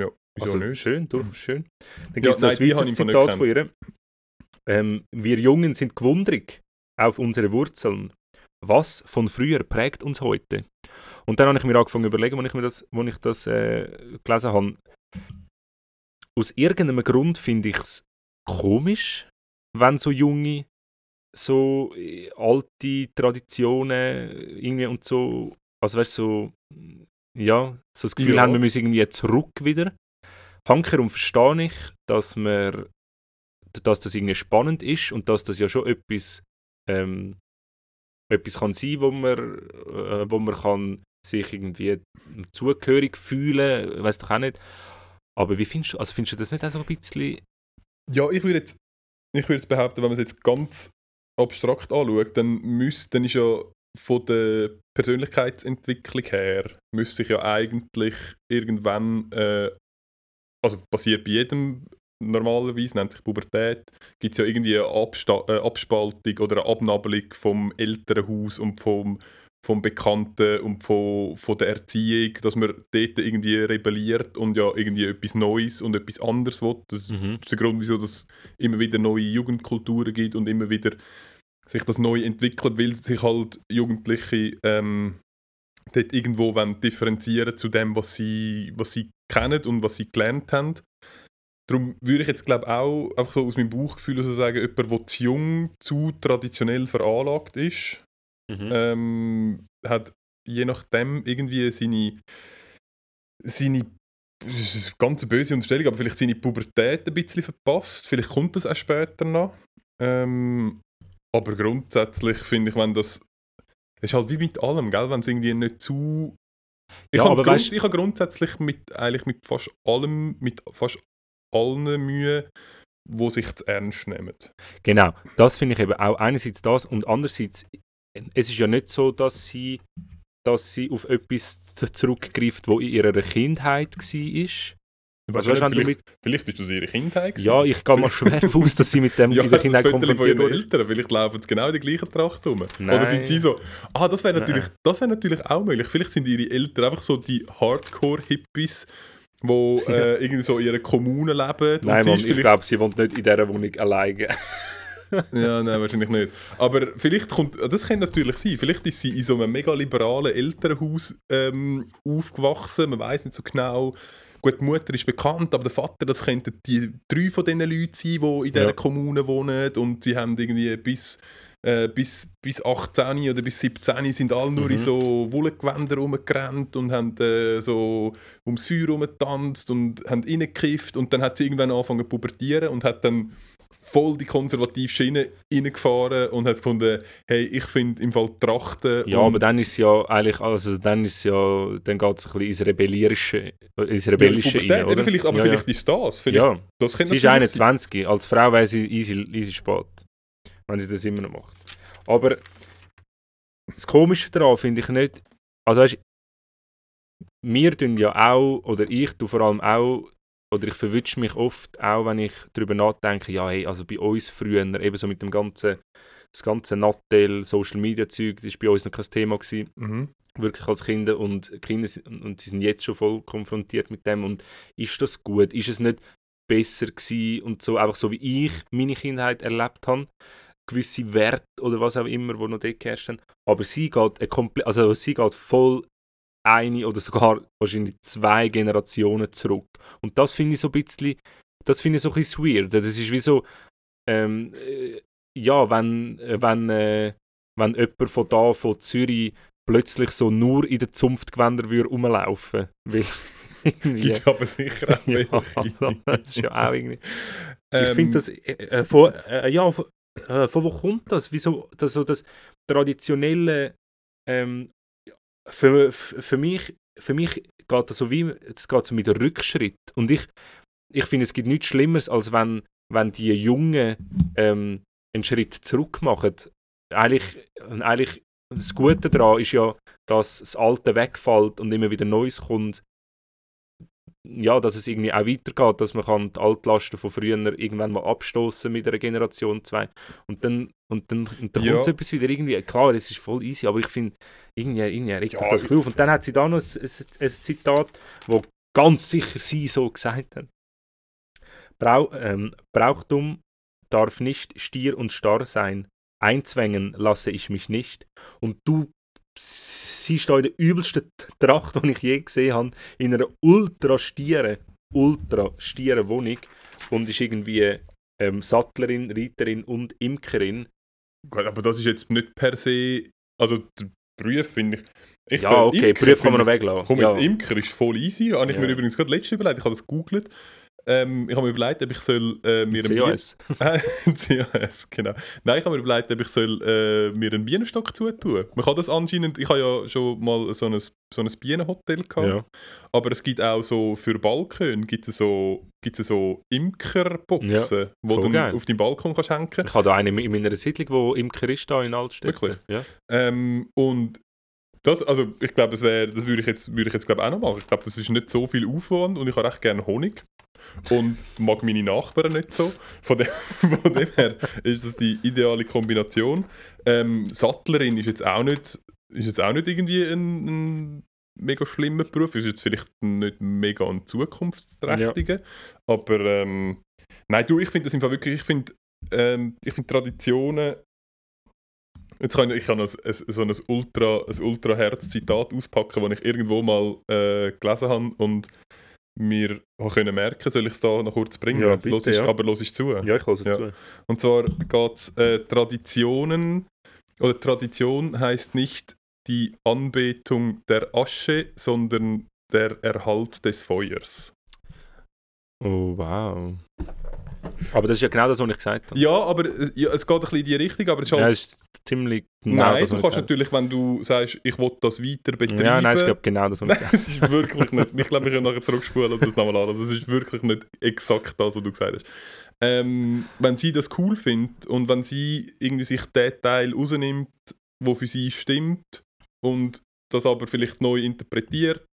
ja, wieso Also, nicht? schön, durchaus schön. Dann Ja, gibt es nein, ein weiteres Zitat von ihr. Ähm, wir Jungen sind gewundrig auf unsere Wurzeln. Was von früher prägt uns heute? Und dann habe ich mir angefangen zu überlegen, als ich, mir das, als ich das äh, gelesen habe. Aus irgendeinem Grund finde ich es komisch, wenn so junge, so äh, alte Traditionen irgendwie und so, also weißt du, so, ja, so das Gefühl Ja. haben, wir müssen irgendwie zurück wieder. Hankerum verstehe ich, dass man, dass das irgendwie spannend ist und dass das ja schon etwas, ähm, etwas kann sein, wo man, äh, wo man kann sich irgendwie zugehörig fühlen, weiß doch auch nicht. Aber wie findest du, also findest du das nicht auch so ein bisschen, Ja, ich würde jetzt, ich würde jetzt behaupten, wenn man es jetzt ganz abstrakt anschaut, dann müsste, dann ist ja von der Persönlichkeitsentwicklung her, müsste sich ja eigentlich irgendwann, äh, also passiert bei jedem normalerweise, nennt sich Pubertät, gibt es ja irgendwie eine Absta äh, Abspaltung oder eine Abnabelung vom Elternhaus und vom, vom Bekannten und von, von der Erziehung, dass man dort irgendwie rebelliert und ja irgendwie etwas Neues und etwas anderes will. Das Mhm. ist der Grund, wieso es immer wieder neue Jugendkulturen gibt und immer wieder sich das neu entwickelt, weil sich halt Jugendliche ähm, dort irgendwo differenzieren zu dem, was sie, was sie kennen und was sie gelernt haben. Darum würde ich jetzt glaube auch einfach so aus meinem Bauchgefühl so sagen, jemand, der zu jung, zu traditionell veranlagt ist, Mhm. ähm, hat je nachdem irgendwie seine, seine das ist eine ganz böse Unterstellung, aber vielleicht seine Pubertät ein bisschen verpasst. Vielleicht kommt das auch später noch. Ähm, aber grundsätzlich finde ich, wenn das. Es ist halt wie mit allem, gell? wenn es irgendwie nicht zu. Ich Ja, habe aber grund, ich habe grundsätzlich mit, eigentlich mit fast allem, mit fast allen Mühe, wo sich zu ernst nehmen. Genau, das finde ich eben auch einerseits das und andererseits, es ist ja nicht so, dass sie, dass sie auf etwas zurückgreift, wo in ihrer Kindheit war. Weißt Also, weißt, wenn du vielleicht, vielleicht ist das ihre Kindheit. gewesen. Ja, ich gehe mal schwer aus, dass sie mit dem Ja, in der Kindheit Foto von konfrontiert ihren. Eltern. Vielleicht laufen sie genau in der gleichen Tracht rum. Oder Nein. sind sie so, ah, das wäre natürlich, Nein. das wär natürlich auch möglich. Vielleicht sind ihre Eltern einfach so die Hardcore-Hippies, die äh, irgendwie so in ihrer Kommune leben. Nein, Mann, ich vielleicht, glaube, sie wohnt nicht in dieser Wohnung alleine. Ja, nein, wahrscheinlich nicht. Aber vielleicht kommt, das könnte natürlich sein, vielleicht ist sie in so einem mega liberalen Elternhaus ähm, aufgewachsen, man weiß nicht so genau. Gut, die Mutter ist bekannt, aber der Vater, das könnten die drei von diesen Leuten sein, die in dieser Ja. Kommune wohnen und sie haben irgendwie bis, äh, bis, bis 18 oder bis 17 sind alle nur Mhm. in so Wollengewändern rumgerannt und haben äh, so ums Feuer rumgetanzt und haben reingekifft und dann hat sie irgendwann angefangen zu pubertieren und hat dann voll die konservative Schiene reingefahren und hat gefunden, hey, ich finde im Fall Trachten Ja, aber dann ist ja eigentlich, also dann ist ja, dann geht es ein bisschen ins Rebellierische, ins ja, Rebellische Pubertät, rein, oder? vielleicht, aber ja, vielleicht ist das. Vielleicht, ja. das ja, sie ist natürlich sein. 21, als Frau wäre sie easy, easy spät, wenn sie das immer noch macht. Aber das Komische daran finde ich nicht, also weißt, wir tun ja auch, oder ich tu vor allem auch, oder ich verwünsche mich oft auch, wenn ich darüber nachdenke, ja, hey, also bei uns früher, eben so mit dem ganzen, das ganze Nattel, Social Media Zeug, das war bei uns noch kein Thema gewesen, Mhm. wirklich als Kinder und Kinder und sie sind jetzt schon voll konfrontiert mit dem und ist das gut, ist es nicht besser gewesen und so, einfach so wie ich meine Kindheit erlebt habe, gewisse Werte oder was auch immer, wo noch dort geherrscht haben, aber sie geht, also sie geht voll eine oder sogar wahrscheinlich zwei Generationen zurück. Und das finde ich so ein bisschen, das finde ich so ein bisschen weird. Das ist wie so, ähm, äh, ja, wenn, äh, wenn, äh, wenn jemand von da, von Zürich, plötzlich so nur in den Zunftgewändern würde rumlaufen würde. Gibt aber sicher auch ja, also, das ist ja auch irgendwie. ich Ähm, finde das, äh, äh, von, äh, ja, von, von wo kommt das? Wieso, das, so das traditionelle, ähm, für, für mich, für mich geht das so wie, es geht so mit Rückschritt. Und ich, ich finde, es gibt nichts Schlimmeres, als wenn, wenn die Jungen ähm, einen Schritt zurück machen. Eigentlich, eigentlich, das Gute daran ist ja, dass das Alte wegfällt und immer wieder Neues kommt. Ja, dass es irgendwie auch weitergeht, dass man kann die Altlasten von früher irgendwann mal abstoßen mit einer Generation 2 und dann, und dann, und dann Ja. kommt so etwas wieder irgendwie, klar, es ist voll easy, aber ich finde, irgendwie, irgendwie regt Ja, das auf. Und dann hat sie da noch ein, ein, ein Zitat, wo ganz sicher sie so gesagt hat. Brau, ähm, Brauchtum darf nicht stier und starr sein. Einzwängen lasse ich mich nicht. Und du siehst da in der übelsten Tracht, die ich je gesehen habe, in einer ultra stieren, ultra stieren Wohnung und ist irgendwie ähm, Sattlerin, Reiterin und Imkerin. Gut, aber das ist jetzt nicht per se. Also, der Beruf finde ich. ich ja, okay, Imker Prüf kann man noch ich- weglassen. Komm, ja. jetzt Imker ist voll easy. Habe ich mir Ja. übrigens gerade letztes überlegt. Ich habe das gegoogelt. Ähm, ich habe mir überlegt, ob ich soll, äh, mir einen CAS. Bien- CAS, genau. Nein, ich habe mir überlegt, ob ich soll, äh, mir einen Bienenstock zutun. Man kann das anscheinend, ich habe ja schon mal so ein, so ein Bienenhotel gehabt, Ja. aber es gibt auch so für Balkone gibt es so, gibt es so Imkerboxen, wo voll du geil. auf deinem Balkon kannst hängen Ich habe da einen in meiner Siedlung, wo Imker ist, da in Altstädt. Wirklich? Ja. Ähm, und das, also ich glaube, das, wär, das würde ich jetzt, würde ich jetzt glaube auch noch machen. Ich glaube, das ist nicht so viel Aufwand und ich habe recht gerne Honig und mag meine Nachbarn nicht so. Von dem, von dem her ist das die ideale Kombination. Ähm, Sattlerin ist jetzt auch nicht, ist jetzt auch nicht irgendwie ein, ein mega schlimmer Beruf. Ist jetzt vielleicht nicht mega ein zukunftsträchtiger, aber ähm, nein, du, ich finde das im Fall wirklich, ich finde ähm, ich finde Traditionen Jetzt kann ich, ich kann ein, ein, so ein ultra, ein ultra Herz-Zitat auspacken, das ich irgendwo mal äh, gelesen habe und mir auch können merken, soll ich es da noch kurz bringen? Ja, bitte, ist, ja. Aber los ich zu. Ja, ich höre Ja. zu. Und zwar geht es äh, Traditionen, oder Tradition heißt nicht die Anbetung der Asche, sondern der Erhalt des Feuers. Oh, wow. Aber das ist ja genau das, was ich gesagt habe. Ja, aber äh, ja, es geht ein bisschen in die Richtung, aber es ist halt Ja, es ist ziemlich genau Nein, das, du kannst natürlich, wenn du sagst, ich will das weiter habe. betreiben. Ja, nein, ich glaube genau das, was ich gesagt es ist wirklich nicht. Ich glaube, wir können nachher zurückspulen und das nochmal an. Also, es ist wirklich nicht exakt das, was du gesagt hast. Ähm, wenn sie das cool findet und wenn sie irgendwie sich den Teil rausnimmt, der für sie stimmt und das aber vielleicht neu interpretiert,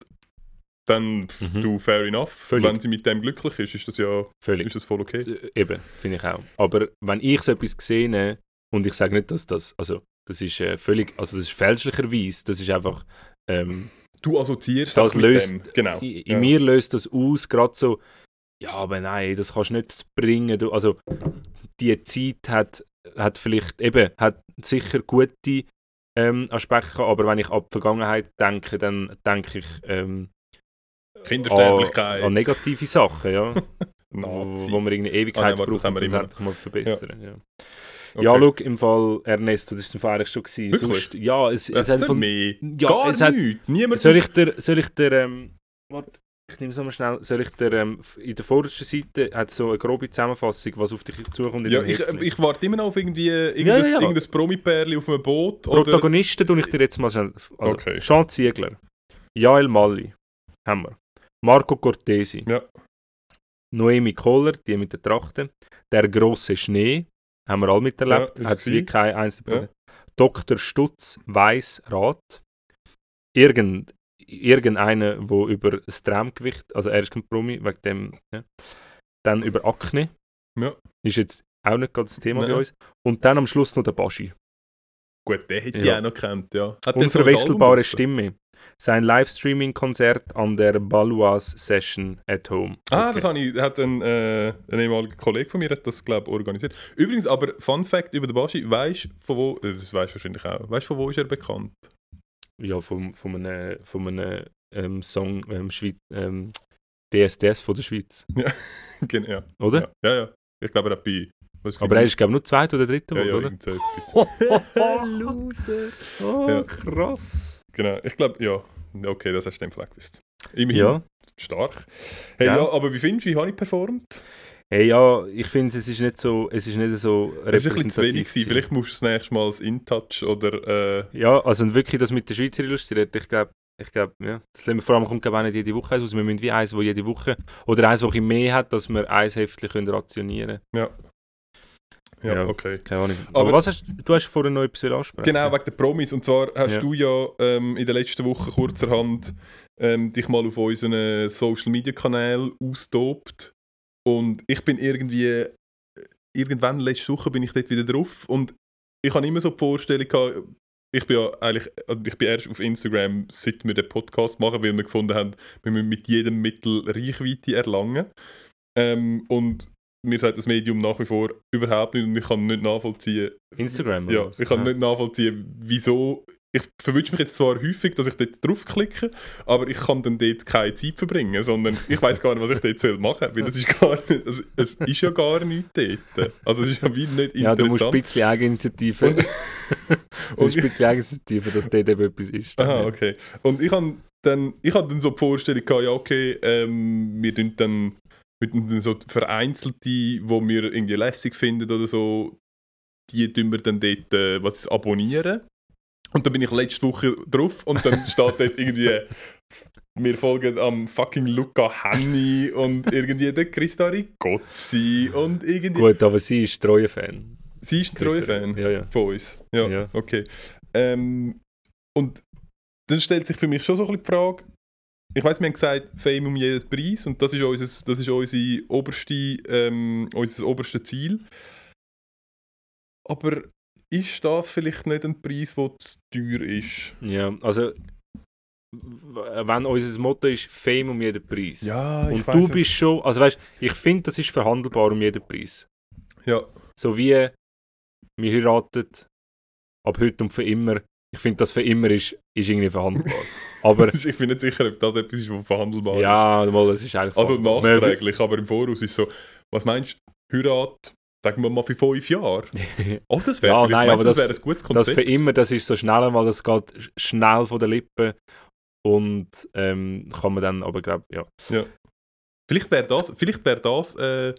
dann Mhm. du fair enough. Völlig. Wenn sie mit dem glücklich ist, ist das ja. Völlig. ist das voll okay. Äh, Eben, finde ich auch. Aber wenn ich so etwas sehe, und ich sage nicht, dass das, also das ist äh, völlig, also das ist fälschlicherweise, das ist einfach, ähm, Du assoziierst Das mit löst- dem. Genau. in, in Ja. mir löst das aus, gerade so, ja, aber nein, das kannst du nicht bringen. Du, also die Zeit hat, hat vielleicht, eben, hat sicher gute ähm, Aspekte aber wenn ich an die Vergangenheit denke, dann denke ich ähm, Kindersterblichkeit. an, an negative Sachen, ja. wo, wir irgendwie Ah, Ewigkeit nein, das brauchen, haben wir um es endlich mal verbessern. Ja, Okay. ja schau, im Fall Ernesto, das war im Fall eigentlich schon. Gewesen. Wirklich? Sonst, ja, es, es hat von, ja, Gar es hat. Niemand soll ich dir, soll ich dir, ähm, warte, ich nehme es nochmal schnell, soll ich dir, ähm, in der vordersten Seite hat so eine grobe Zusammenfassung, was auf dich zukommt in Ja, ich, ich warte immer noch auf irgendwie irgendein, Ja, ja, ja. irgendein Promi-Pärli auf einem Boot. Oder? Protagonisten tue ich dir jetzt mal schnell, also Okay. Sean Ziegler, Jael Malli, haben wir, Marco Cortesi, Ja. Noemi Kohler, die mit der Trachten, der große Schnee, haben wir alle miterlebt, Ja, hat gewesen. wie kein einzelner Ja. Dr. Stutz, Weiss, Rat, irgend, irgendeiner, der über das Traumgewicht, also er ist kein Promi, wegen dem, ja. dann über Akne, Ja. ist jetzt auch nicht gerade das Thema bei Nein. uns. Und dann am Schluss noch der Baschi. Gut, den hätte ich Ja. auch noch gekannt, ja. Hat Unverwechselbare Stimme. Sein Livestreaming-Konzert an der Baloise Session at Home. Ah, Okay. das habe ich, hat ein, äh, ein ehemaliger Kollege von mir hat das, glaube organisiert. Übrigens, aber Fun Fact über den Baschi, weißt du von wo, äh, das weißt du wahrscheinlich auch, weißt du von wo ist er bekannt? Ja, von, von einem, von einem ähm, Song ähm, Schweiz, ähm, DSDS von der Schweiz, ja. oder? Ja, ja, ja. Ich glaube, er hat bei... Aber er ist, glaube ich, nur zweiter oder dritter ja, ja, geworden, irgend so etwas. Loser. Oh, Ja. krass. Genau, ich glaube, ja. Okay, das hast du dem Fall gewusst. Immerhin. Ja. Stark. Hey, Ja. ja. aber wie findest du, wie habe ich performt? Hey, ja, ich finde, es ist nicht so, es ist nicht so Es ist ein bisschen zu wenig gewesen. Vielleicht musst du das nächste Mal das InTouch oder... Äh, Ja, also wirklich das mit der Schweizer illustriert, ich glaube, ich glaube, ja. Das wir vor allem kommt glaube auch nicht jede Woche eins raus. Wir müssen wie eins, wo jede Woche, oder eins, wo ein mehr hat, dass wir eins können rationieren ja. Ja. Ja. okay. Keine Ahnung. Aber, Aber- was hast du hast vorhin noch etwas ansprechen Genau, wegen der Promis. Und zwar hast Ja. du ja ähm, in der letzten Woche kurzerhand ähm, dich mal auf unseren Social Media Kanal austobt. Und ich bin irgendwie, äh, irgendwann letzte Woche bin ich dort wieder drauf. Und ich habe immer so die Vorstellung gehabt, ich bin ja eigentlich, also ich bin erst auf Instagram, seit wir den Podcast machen, weil wir gefunden haben, wir müssen mit jedem Mittel Reichweite erlangen. Ähm, und mir sagt das Medium nach wie vor überhaupt nicht und ich kann nicht nachvollziehen, Instagram oder ja, was? ich kann nicht nachvollziehen, wieso. Ich verwünsche mich jetzt zwar häufig, dass ich dort draufklicke, aber ich kann dann dort keine Zeit verbringen, sondern ich weiß gar nicht, was ich dort soll machen soll, weil das ist gar nicht, also, es ist ja gar nichts dort. Also es ist ja wie nicht Ja, du musst ein interessant. bisschen Eigeninitiative. Und- musst ein bisschen Eigeninitiative, dass dort eben etwas ist. Aha, okay. Und ich habe dann, ich hab dann so die Vorstellung gehabt, ja okay, ähm, wir tun dann mit so vereinzelte, wo wir irgendwie lässig finden oder so, die tun wir dann dort äh, was abonnieren. Und dann bin ich letzte Woche drauf und dann steht dort irgendwie, wir folgen am fucking Luca Henny und irgendwie der Christa Rigozzi und irgendwie... Gut, aber sie ist treuer Fan. Sie ist ein treuer Fan Ja, ja. von uns. Ja, Ja. okay. Ähm, und dann stellt sich für mich schon so ein bisschen die Frage, ich weiß, wir haben gesagt, Fame um jeden Preis und das ist, unser, das ist unsere oberste, ähm, unser oberstes Ziel. Aber ist das vielleicht nicht ein Preis, der zu teuer ist? Ja, also wenn unser Motto ist Fame um jeden Preis. Ja, und du bist schon, also weißt, ich finde, das ist verhandelbar um jeden Preis. Ja, So wie wir heiraten ab heute und für immer. Ich finde, das für immer ist, ist irgendwie verhandelbar. Aber ich bin nicht sicher, ob das etwas ist, was verhandelbar ist. ja, mal, es ist eigentlich Also nachträglich, aber im Voraus ist so, was meinst du, Heirat, sagen wir mal für fünf Jahre? Oh, das wäre Ja, nein, aber das das- wäre ein gutes Das Konzept. für immer, das ist so schnell, weil das geht sch- schnell von den Lippen und ähm, kann man dann aber glaube ja. Vielleicht wäre das, vielleicht wär das äh,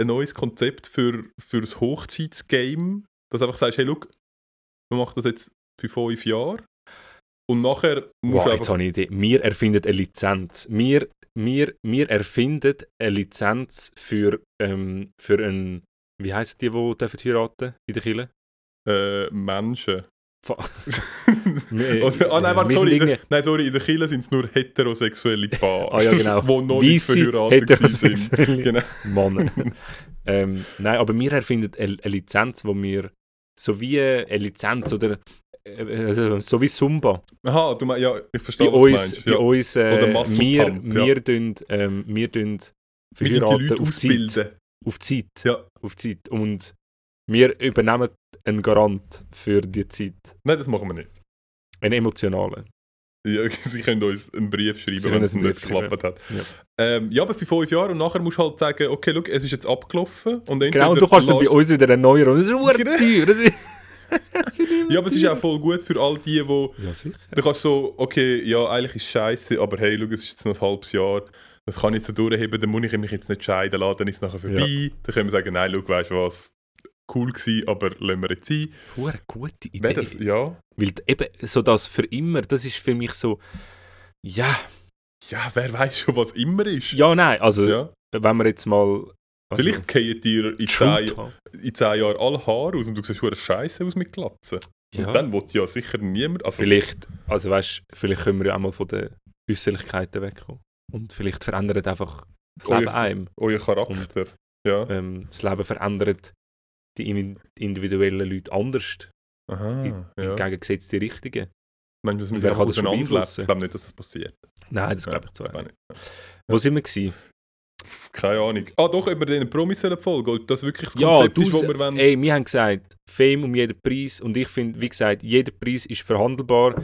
ein neues Konzept für, für das Hochzeitsgame, dass du einfach sagst, hey, look, wir machen das jetzt für fünf Jahre und nachher musst Wow, jetzt habe ich eine Idee. Wir erfinden eine Lizenz. Wir, wir, wir erfinden eine Lizenz für, ähm, für ein, wie heisst die, die dürfen heiraten in der Kirche? Äh, Menschen. Fa- Oder, ah, nein, warte, sorry, in der, nein, sorry, in der Kirche sind es nur heterosexuelle Paare, Ah ja, genau. die noch nicht verheiratet sind. Genau. Männer. ähm, nein, aber wir erfinden eine, eine Lizenz, wo wir so wie eine Lizenz oder äh, äh, so wie Zumba. Aha, du meinst, ja, ich Bei verstehe, was du uns, meinst. bei Ja. uns äh, wir, Pump, ja. wir, tun, ähm, wir tun verheiraten Leute auf Zeit. Auf Zeit. Ja. Auf Zeit. Und wir übernehmen einen Garant für die Zeit. Nein, das machen wir nicht. Einen emotionalen. Ja, sie können uns einen Brief schreiben, wenn es einen nicht geklappt hat. Ja. Ähm, ja, aber für fünf Jahre und nachher musst du halt sagen, okay, look, es ist jetzt abgelaufen. Und Genau, und du kannst dann bei uns wieder erneuern. Und das ist Genau. teuer. Ja, aber es ist auch voll gut für all die, die... Ja, sicher. Du kannst so, okay, ja, eigentlich ist es scheiße, aber hey, schau, es ist jetzt noch ein halbes Jahr. Das kann ich jetzt so durchheben, dann muss ich mich jetzt nicht scheiden lassen, dann ist es nachher vorbei. Dann können wir sagen, nein, schau, weißt du was, cool gewesen, aber lassen wir jetzt sein. Hure gute Idee. Wäre das, ja. Weil eben so das für immer, das ist für mich so, ja, Ja, wer weiß schon, was immer ist. ja, nein, also Ja. wenn wir jetzt mal... Also, Vielleicht gehen dir in True zehn, Talk. in zehn Jahren alle Haare aus und du siehst hure scheiße aus mit Glatzen. Ja. Und dann will ja sicher niemand. Also, Vielleicht, also weißt, vielleicht können wir ja auch mal von der Äußerlichkeiten wegkommen. Und vielleicht verändert einfach das Euer- Leben einem. Euer Charakter. ja. Ähm, das Leben verändert die in- individuellen Leute anders. Aha. Im Ja. Gegensatz die richtigen. Meinst du, dass man Und sich beeinflussen? Ich glaube nicht, dass das passiert. Nein, das Ja, glaube ich zwar nicht. Wo sind wir gewesen? Keine Ahnung. Ah, doch, ob wir den Promis folgen ob das wirklich das Ja, Konzept du, ist, wo wir wollen. ey, wir haben gesagt, Fame um jeden Preis. Und ich finde, wie gesagt, jeder Preis ist verhandelbar.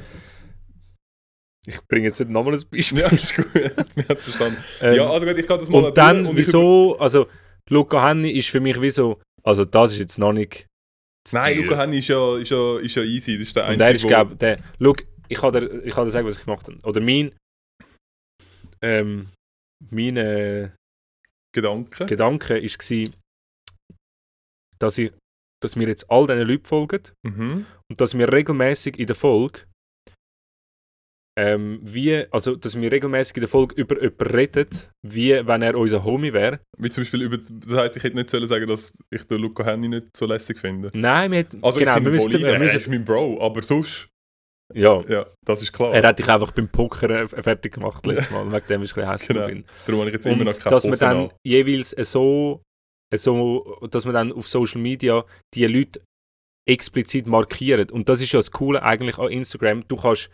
Ich bringe jetzt nicht nochmal ein Beispiel. Ja, ist gut. wir haben es verstanden. Ähm, ja, also gut, ich kann das mal und dann, ich wieso, also Luca Henny ist für mich wie so, also das ist jetzt noch nicht Nein. Luca Henny ist ja, ist, ja, ist ja easy. Das ist der Und der ist, Einzige, glaube der, schau, ich kann dir, ich kann dir sagen, was ich gemacht habe. Oder mein, ähm, mein äh, Gedanke. Gedanke war, dass, ich, dass wir jetzt all diesen Leuten folgen Mhm. und dass wir regelmäßig in der Folge ähm, wie, also dass wir regelmäßig in der Folge über jemanden reden, wie wenn er unser Homie wäre. Wie zum Beispiel über, das heisst, ich hätte nicht sollen sagen, dass ich den Luca Henny nicht so lässig finde. Nein, wir hätten, Also genau, ich finde wir voll müssten, easy, er müssen, ist mein Bro, aber sonst, ja, ja, das ist klar. er hat dich einfach beim Poker äh, fertig gemacht letztes Mal, wegen dem ist ein bisschen Genau. Darum habe ich jetzt immer noch keine dass man dann an. jeweils so, so, dass man dann auf Social Media die Leute explizit markiert. Und das ist ja das Coole eigentlich an Instagram. Du kannst,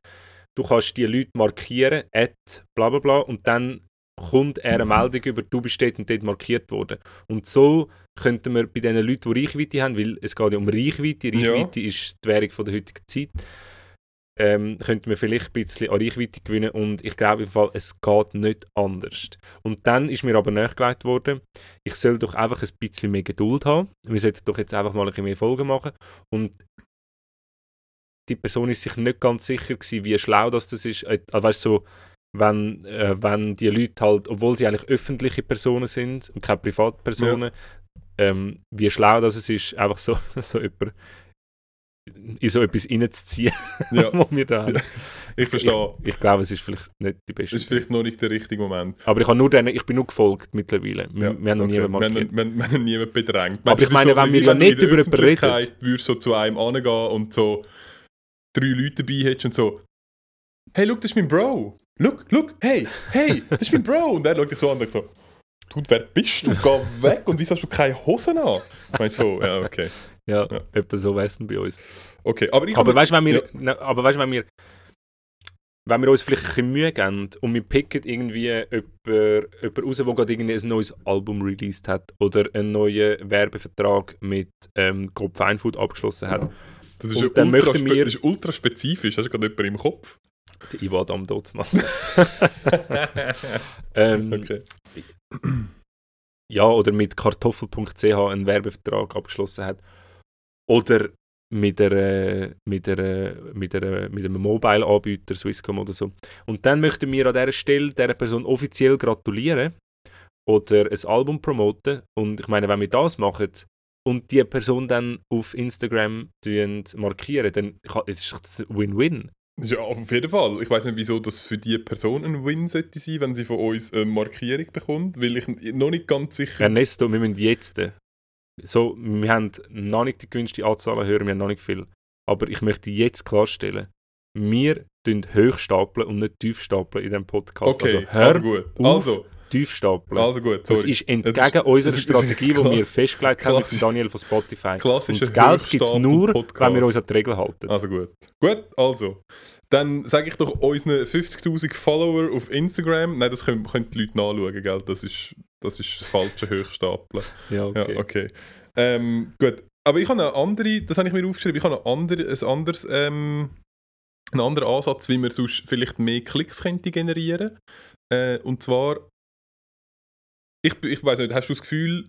du kannst die Leute markieren, at bla bla bla, und dann kommt er eine Meldung über, du bist dort und dort markiert worden. Und so könnten wir bei den Leuten, die Reichweite haben, weil es geht ja um Reichweite, Ja. Reichweite ist die Währung von der heutigen Zeit, ähm, könnten wir vielleicht ein bisschen an Reichweite gewinnen und ich glaube im Fall, es geht nicht anders. Und dann ist mir aber nachgelegt worden, ich soll doch einfach ein bisschen mehr Geduld haben. Wir sollten doch jetzt einfach mal ein bisschen mehr Folgen machen. Und die Person ist sich nicht ganz sicher gewesen, wie schlau das, das ist. Äh, Also weißt, du, so, wenn, äh, wenn die Leute halt, obwohl sie eigentlich öffentliche Personen sind und keine Privatpersonen, ähm, wie schlau das es ist, einfach so, so jemand in so etwas reinzuziehen, Ja, was wir da haben. Ja, ich verstehe. Ich, ich glaube, es ist vielleicht nicht die beste. Das ist vielleicht noch nicht der richtige Moment. Aber ich, habe nur denen, ich bin nur gefolgt mittlerweile. Wir, Ja, wir haben noch okay. niemanden Wir haben- markiert. Wir haben wir haben niemanden bedrängt. Aber ich meine, es ist wenn wir ja nicht über jemanden reden- würdest so zu einem angehen und so drei Leute dabei hättest und so «Hey, look, das ist mein Bro! Look, look, hey, hey, das ist mein Bro!» Und er schaut dich so an und so «Du, wer bist du? Geh weg! Und wieso hast du keine Hosen an?» Ich meine so, ja, okay. Ja, Ja. etwa so wäre es bei uns. Okay, aber ich Aber weißt du, wenn wir, Ja. aber weißt, wenn wir, wenn wir uns vielleicht ein bisschen Mühe geben und wir picken irgendwie jemanden, jemanden raus, der gerade irgendwie ein neues Album released hat oder einen neuen Werbevertrag mit ähm, Coop Feinfood abgeschlossen hat, Das ist, ultra, wir- das ist ultra spezifisch. Hast du gerade jemanden im Kopf? der Ivo Adam machen. ähm, okay. ja, oder mit kartoffel.ch einen Werbevertrag abgeschlossen hat. Oder mit, einer, mit, einer, mit, einer, mit einem Mobile-Anbieter, Swisscom oder so. Und dann möchten wir an dieser Stelle dieser Person offiziell gratulieren oder ein Album promoten. Und ich meine, wenn wir das machen und die Person dann auf Instagram markieren, dann es ist das ein Win-Win. Ja, auf jeden Fall. Ich weiß nicht, wieso das für die Person ein Win sollte sein, wenn sie von uns eine Markierung bekommt, weil ich noch nicht ganz sicher... Ernesto, wir müssen jetzt. So, wir haben noch nicht die gewünschte Anzahl an Hörern, wir haben noch nicht viel. Aber ich möchte jetzt klarstellen, wir tun hoch stapeln und nicht tief stapeln in diesem Podcast. Okay, also hör also gut. auf, Also, tief stapeln. also gut, das sorry. ist entgegen Das ist- unserer das Strategie, die wir festgelegt haben mit Daniel von Spotify. Und das Geld gibt es nur, wenn wir uns an die Regeln halten. Also gut. Gut, also. Dann sage ich doch unseren 50'000 Follower auf Instagram. Nein, das können, können die Leute nachschauen, gell? Das ist das, ist das falsche Hochstapeln. Ja, okay. Ja, okay. Ähm, gut. Aber ich habe eine andere, das habe ich mir aufgeschrieben, ich habe eine andere, ein anderes, ähm, einen anderen Ansatz, wie man sonst vielleicht mehr Klicks könnte generieren. Äh, und zwar, ich, ich weiß nicht, hast du das Gefühl,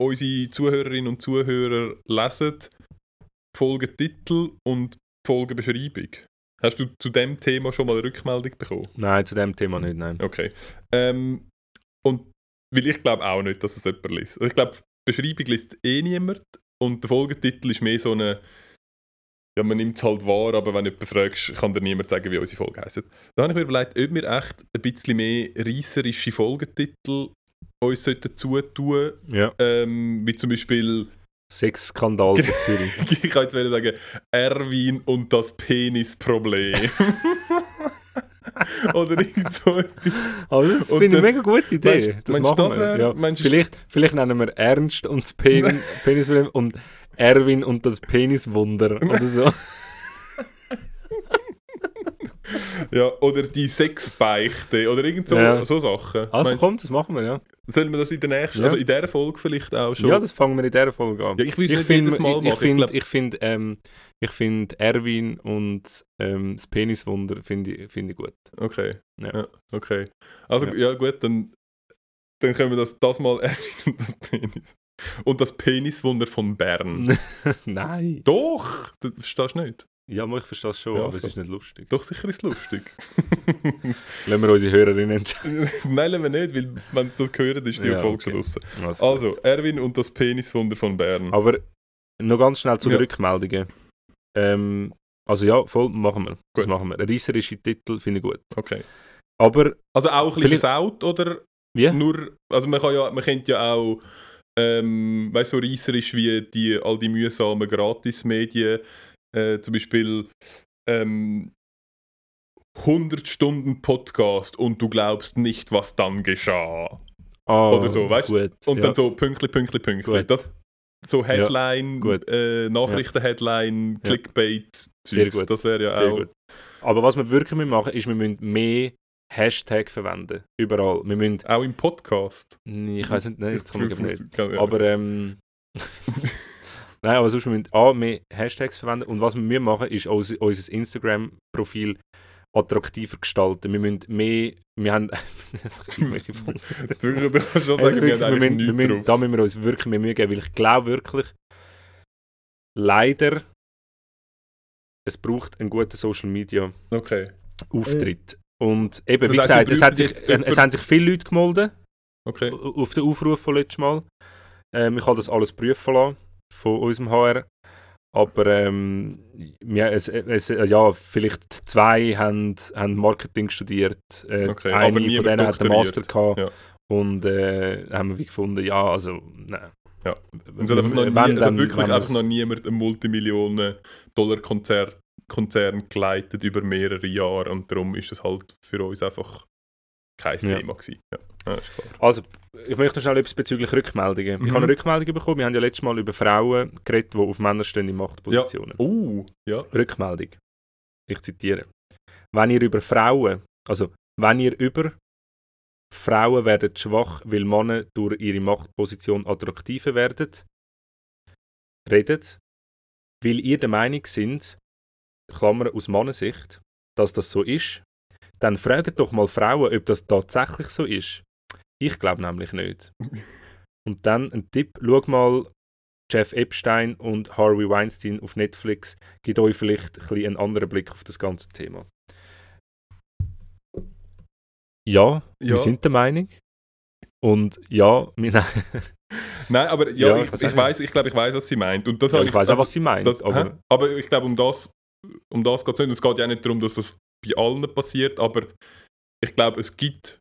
unsere Zuhörerinnen und Zuhörer lesen die Folgentitel und Folgenbeschreibung? Hast du zu dem Thema schon mal eine Rückmeldung bekommen? Nein, zu dem Thema nicht, nein. Okay. Ähm, und weil ich glaube auch nicht, dass es jemand liest. Also ich glaube, die Beschreibung liest eh niemand und der Folgetitel ist mehr so eine ja, man nimmt es halt wahr, aber wenn du jemanden fragst, kann dir niemand sagen, wie unsere Folge heisst. Da habe ich mir überlegt, ob wir echt ein bisschen mehr reisserische Folgetitel uns sollten zutun Ja. ähm, wie zum Beispiel, Sexskandal von Zürich. ich kann jetzt sagen, Erwin und das Penisproblem. Oder irgend so etwas. Aber das finde ich eine mega gute Idee. Meinst- das meinst machen das wir. wär- ja. vielleicht, vielleicht nennen wir Ernst und das Pen Penisfilm und Erwin und das Peniswunder oder so. Ja, oder die Sexbeichte oder irgend so, Ja. so Sachen. Also Meinst- komm, das machen wir, ja. Sollen wir das in der nächsten, Ja. also in dieser Folge vielleicht auch schon? Ja, das fangen wir in dieser Folge an. Ja, ich will es jedes Mal ich, ich Ich finde, ich find, ähm, ich Erwin und ähm, das Peniswunder finde ich, find ich gut. Okay. Ja. Ja. okay. Also Ja. ja, gut, dann, dann können wir das, das mal Erwin und das Penis. Und das Peniswunder von Bern. Nein. Doch! Das verstehst du nicht? Ja, aber ich verstehe das schon, Ja, aber es so. ist nicht lustig. Doch, sicher ist es lustig. Lassen wir unsere Hörerinnen entscheiden. Nein, lassen wir nicht, weil wenn sie das hören, ist die Ja, Folge okay. draussen. Also, Also. Erwin und das Peniswunder von Bern. Aber noch ganz schnell zu den Ja. Rückmeldungen. Ähm, also ja, voll, machen wir. Das Gut. machen wir. Reißerische Titel finde ich gut. Okay. Aber, Also auch ein bisschen versaut, oder wie? nur... Also man kann ja, man kennt ja auch... Ähm, weißt du, so reisserisch wie die, all die mühsamen Gratismedien, äh, zum Beispiel ähm, 100 Stunden Podcast und du glaubst nicht, was dann geschah. Ah, Oder so, weißt du? Und ja. dann so Pünktli, Pünktli, Pünktli. Das, so Headline, gut. äh, Nachrichten-Headline, Ja. Clickbait, Sehr gut. Das wäre ja Sehr auch... gut. Aber was wir wirklich müssen machen ist, wir müssen mehr Hashtag verwenden. Überall. Wir müssen, Auch im Podcast. ich weiß nicht, nein, das kann ich nicht. Ja. Aber ähm. Nein, aber sonst wir müssen A, mehr Hashtags verwenden und was wir machen, ist unser, unser Instagram-Profil attraktiver gestalten. Wir müssen mehr, wir haben irgendwelche. Jetzt wirklich, du kannst schon sagen, wir haben wir müssen, wir müssen, da drauf. müssen wir uns wirklich mehr Mühe geben, weil ich glaube wirklich, leider, es braucht einen guten Social Media Okay. Auftritt. Und eben, wie Das heisst, gesagt, wir es, sich, äh, es haben sich viele Leute gemeldet Okay. auf den Aufruf von letztes Mal. Ähm, ich habe das alles prüfen lassen von unserem HR. Aber ähm, ja, es, es, äh, ja, vielleicht zwei haben, haben Marketing studiert. Äh, Okay, eine von denen hat einen Master gehabt. Ja. Und äh, haben wir wie gefunden, ja, also, nein. Ja. Und es hat, einfach noch nie, Wenn, dann- wirklich einfach noch niemand einen Multimillionen-Dollar-Konzern Konzern geleitet über mehrere Jahre und darum ist das halt für uns einfach kein Ja. Thema gewesen. Ja, ja. Also, ich möchte noch schnell etwas bezüglich Rückmeldungen. Mhm. Ich habe eine Rückmeldung bekommen. Wir haben ja letztes Mal über Frauen geredet, die auf Männer stehen in Machtpositionen. Oh, ja. Rückmeldung. Ich zitiere. Wenn ihr über Frauen, also wenn ihr über Frauen werden schwach, weil Männer durch ihre Machtposition attraktiver werden, redet, weil ihr der Meinung sind, Klammer aus Mannensicht, dass das so ist, dann fragt doch mal Frauen, ob das tatsächlich so ist. Ich glaube nämlich nicht. Und dann ein Tipp, schau mal Jeff Epstein und Harvey Weinstein auf Netflix, gibt euch vielleicht ein einen anderen Blick auf das ganze Thema. Ja, Ja. wir sind der Meinung. Und ja, wir, Nein, aber ja, Ja, ich, ich weiß ich, ich glaube, ich weiß, was sie meint. Und das ja, habe ich weiß auch, also was sie meint. das, aber, hä? aber ich glaube, um das, um das geht es nicht. Es geht ja auch nicht darum, dass das bei allen passiert, aber ich glaube, es gibt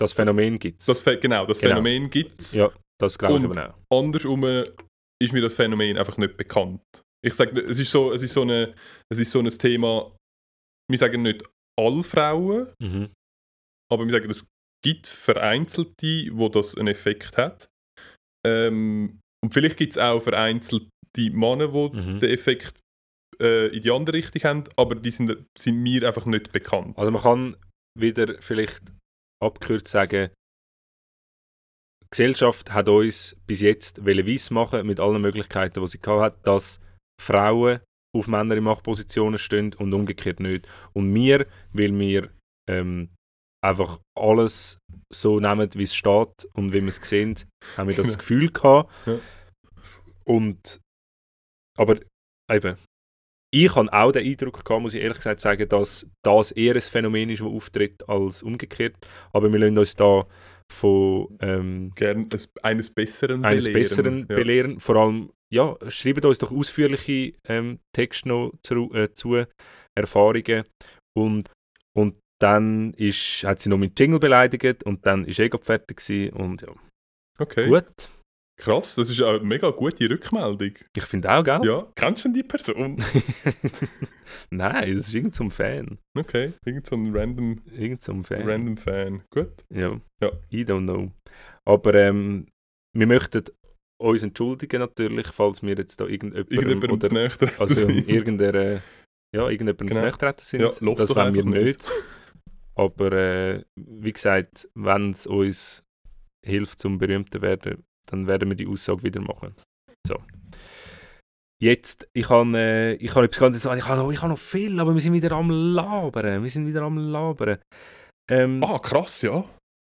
das Phänomen gibt es. genau, das Genau. Phänomen gibt es. Ja, das glaube ich aber auch. andersrum ist mir das Phänomen einfach nicht bekannt. Ich sage, es ist so, es ist so eine, es ist so ein Thema. Wir sagen nicht alle Frauen, Mhm. aber wir sagen, es gibt vereinzelte, wo das einen Effekt hat. Ähm, und vielleicht gibt es auch vereinzelte Männer, die Mhm. den Effekt äh, in die andere Richtung haben, aber die sind, sind mir einfach nicht bekannt. Also man kann wieder vielleicht abgekürzt sagen, die Gesellschaft hat uns bis jetzt weiss machen mit allen Möglichkeiten, die sie hat, dass Frauen auf Männer in Machtpositionen stehen und umgekehrt nicht. Und wir, weil wir ähm, einfach alles so nehmen, wie es steht und wie wir es sehen, haben wir das. Gefühl gehabt. Ja. Und aber eben, ich habe auch den Eindruck gehabt, muss ich ehrlich gesagt sagen, dass das eher ein Phänomen ist, das auftritt, als umgekehrt. Aber wir lassen uns da von ähm, Gern es- eines Besseren eines belehren. Besseren ja. belehren. Vor allem, ja, schreibt uns doch ausführliche ähm, Texte noch zu, äh, zu Erfahrungen. Und, und dann ist, hat sie noch mit Jingle beleidigt und dann ist eh gerade fertig gewesen und ja. Okay. Gut, Krass, das ist eine mega gute Rückmeldung. Ich finde auch, gell? Ja, kennst du denn die Person? Nein, das ist irgend so ein Fan. Okay, irgend so ein random, Irgend so Fan. random Fan. Gut. Ja. Ja. I don't know. Aber ähm, wir möchten uns entschuldigen natürlich, falls wir jetzt da irgendjemandem Irgendjemandem oder näher dran also sind. irgendeiner ja, irgendjemandem Genau. nachtreten sind. Ja, das wollen wir einfach nicht. nicht. Aber äh, wie gesagt, wenn es uns hilft zum berühmter werden, dann werden wir die Aussage wieder machen. So. Jetzt, ich habe äh, ich habe etwas ganz sagen, ich habe noch, ich habe noch viel, aber wir sind wieder am Labern. Wir sind wieder am Labern. Ähm, Ah, krass, ja.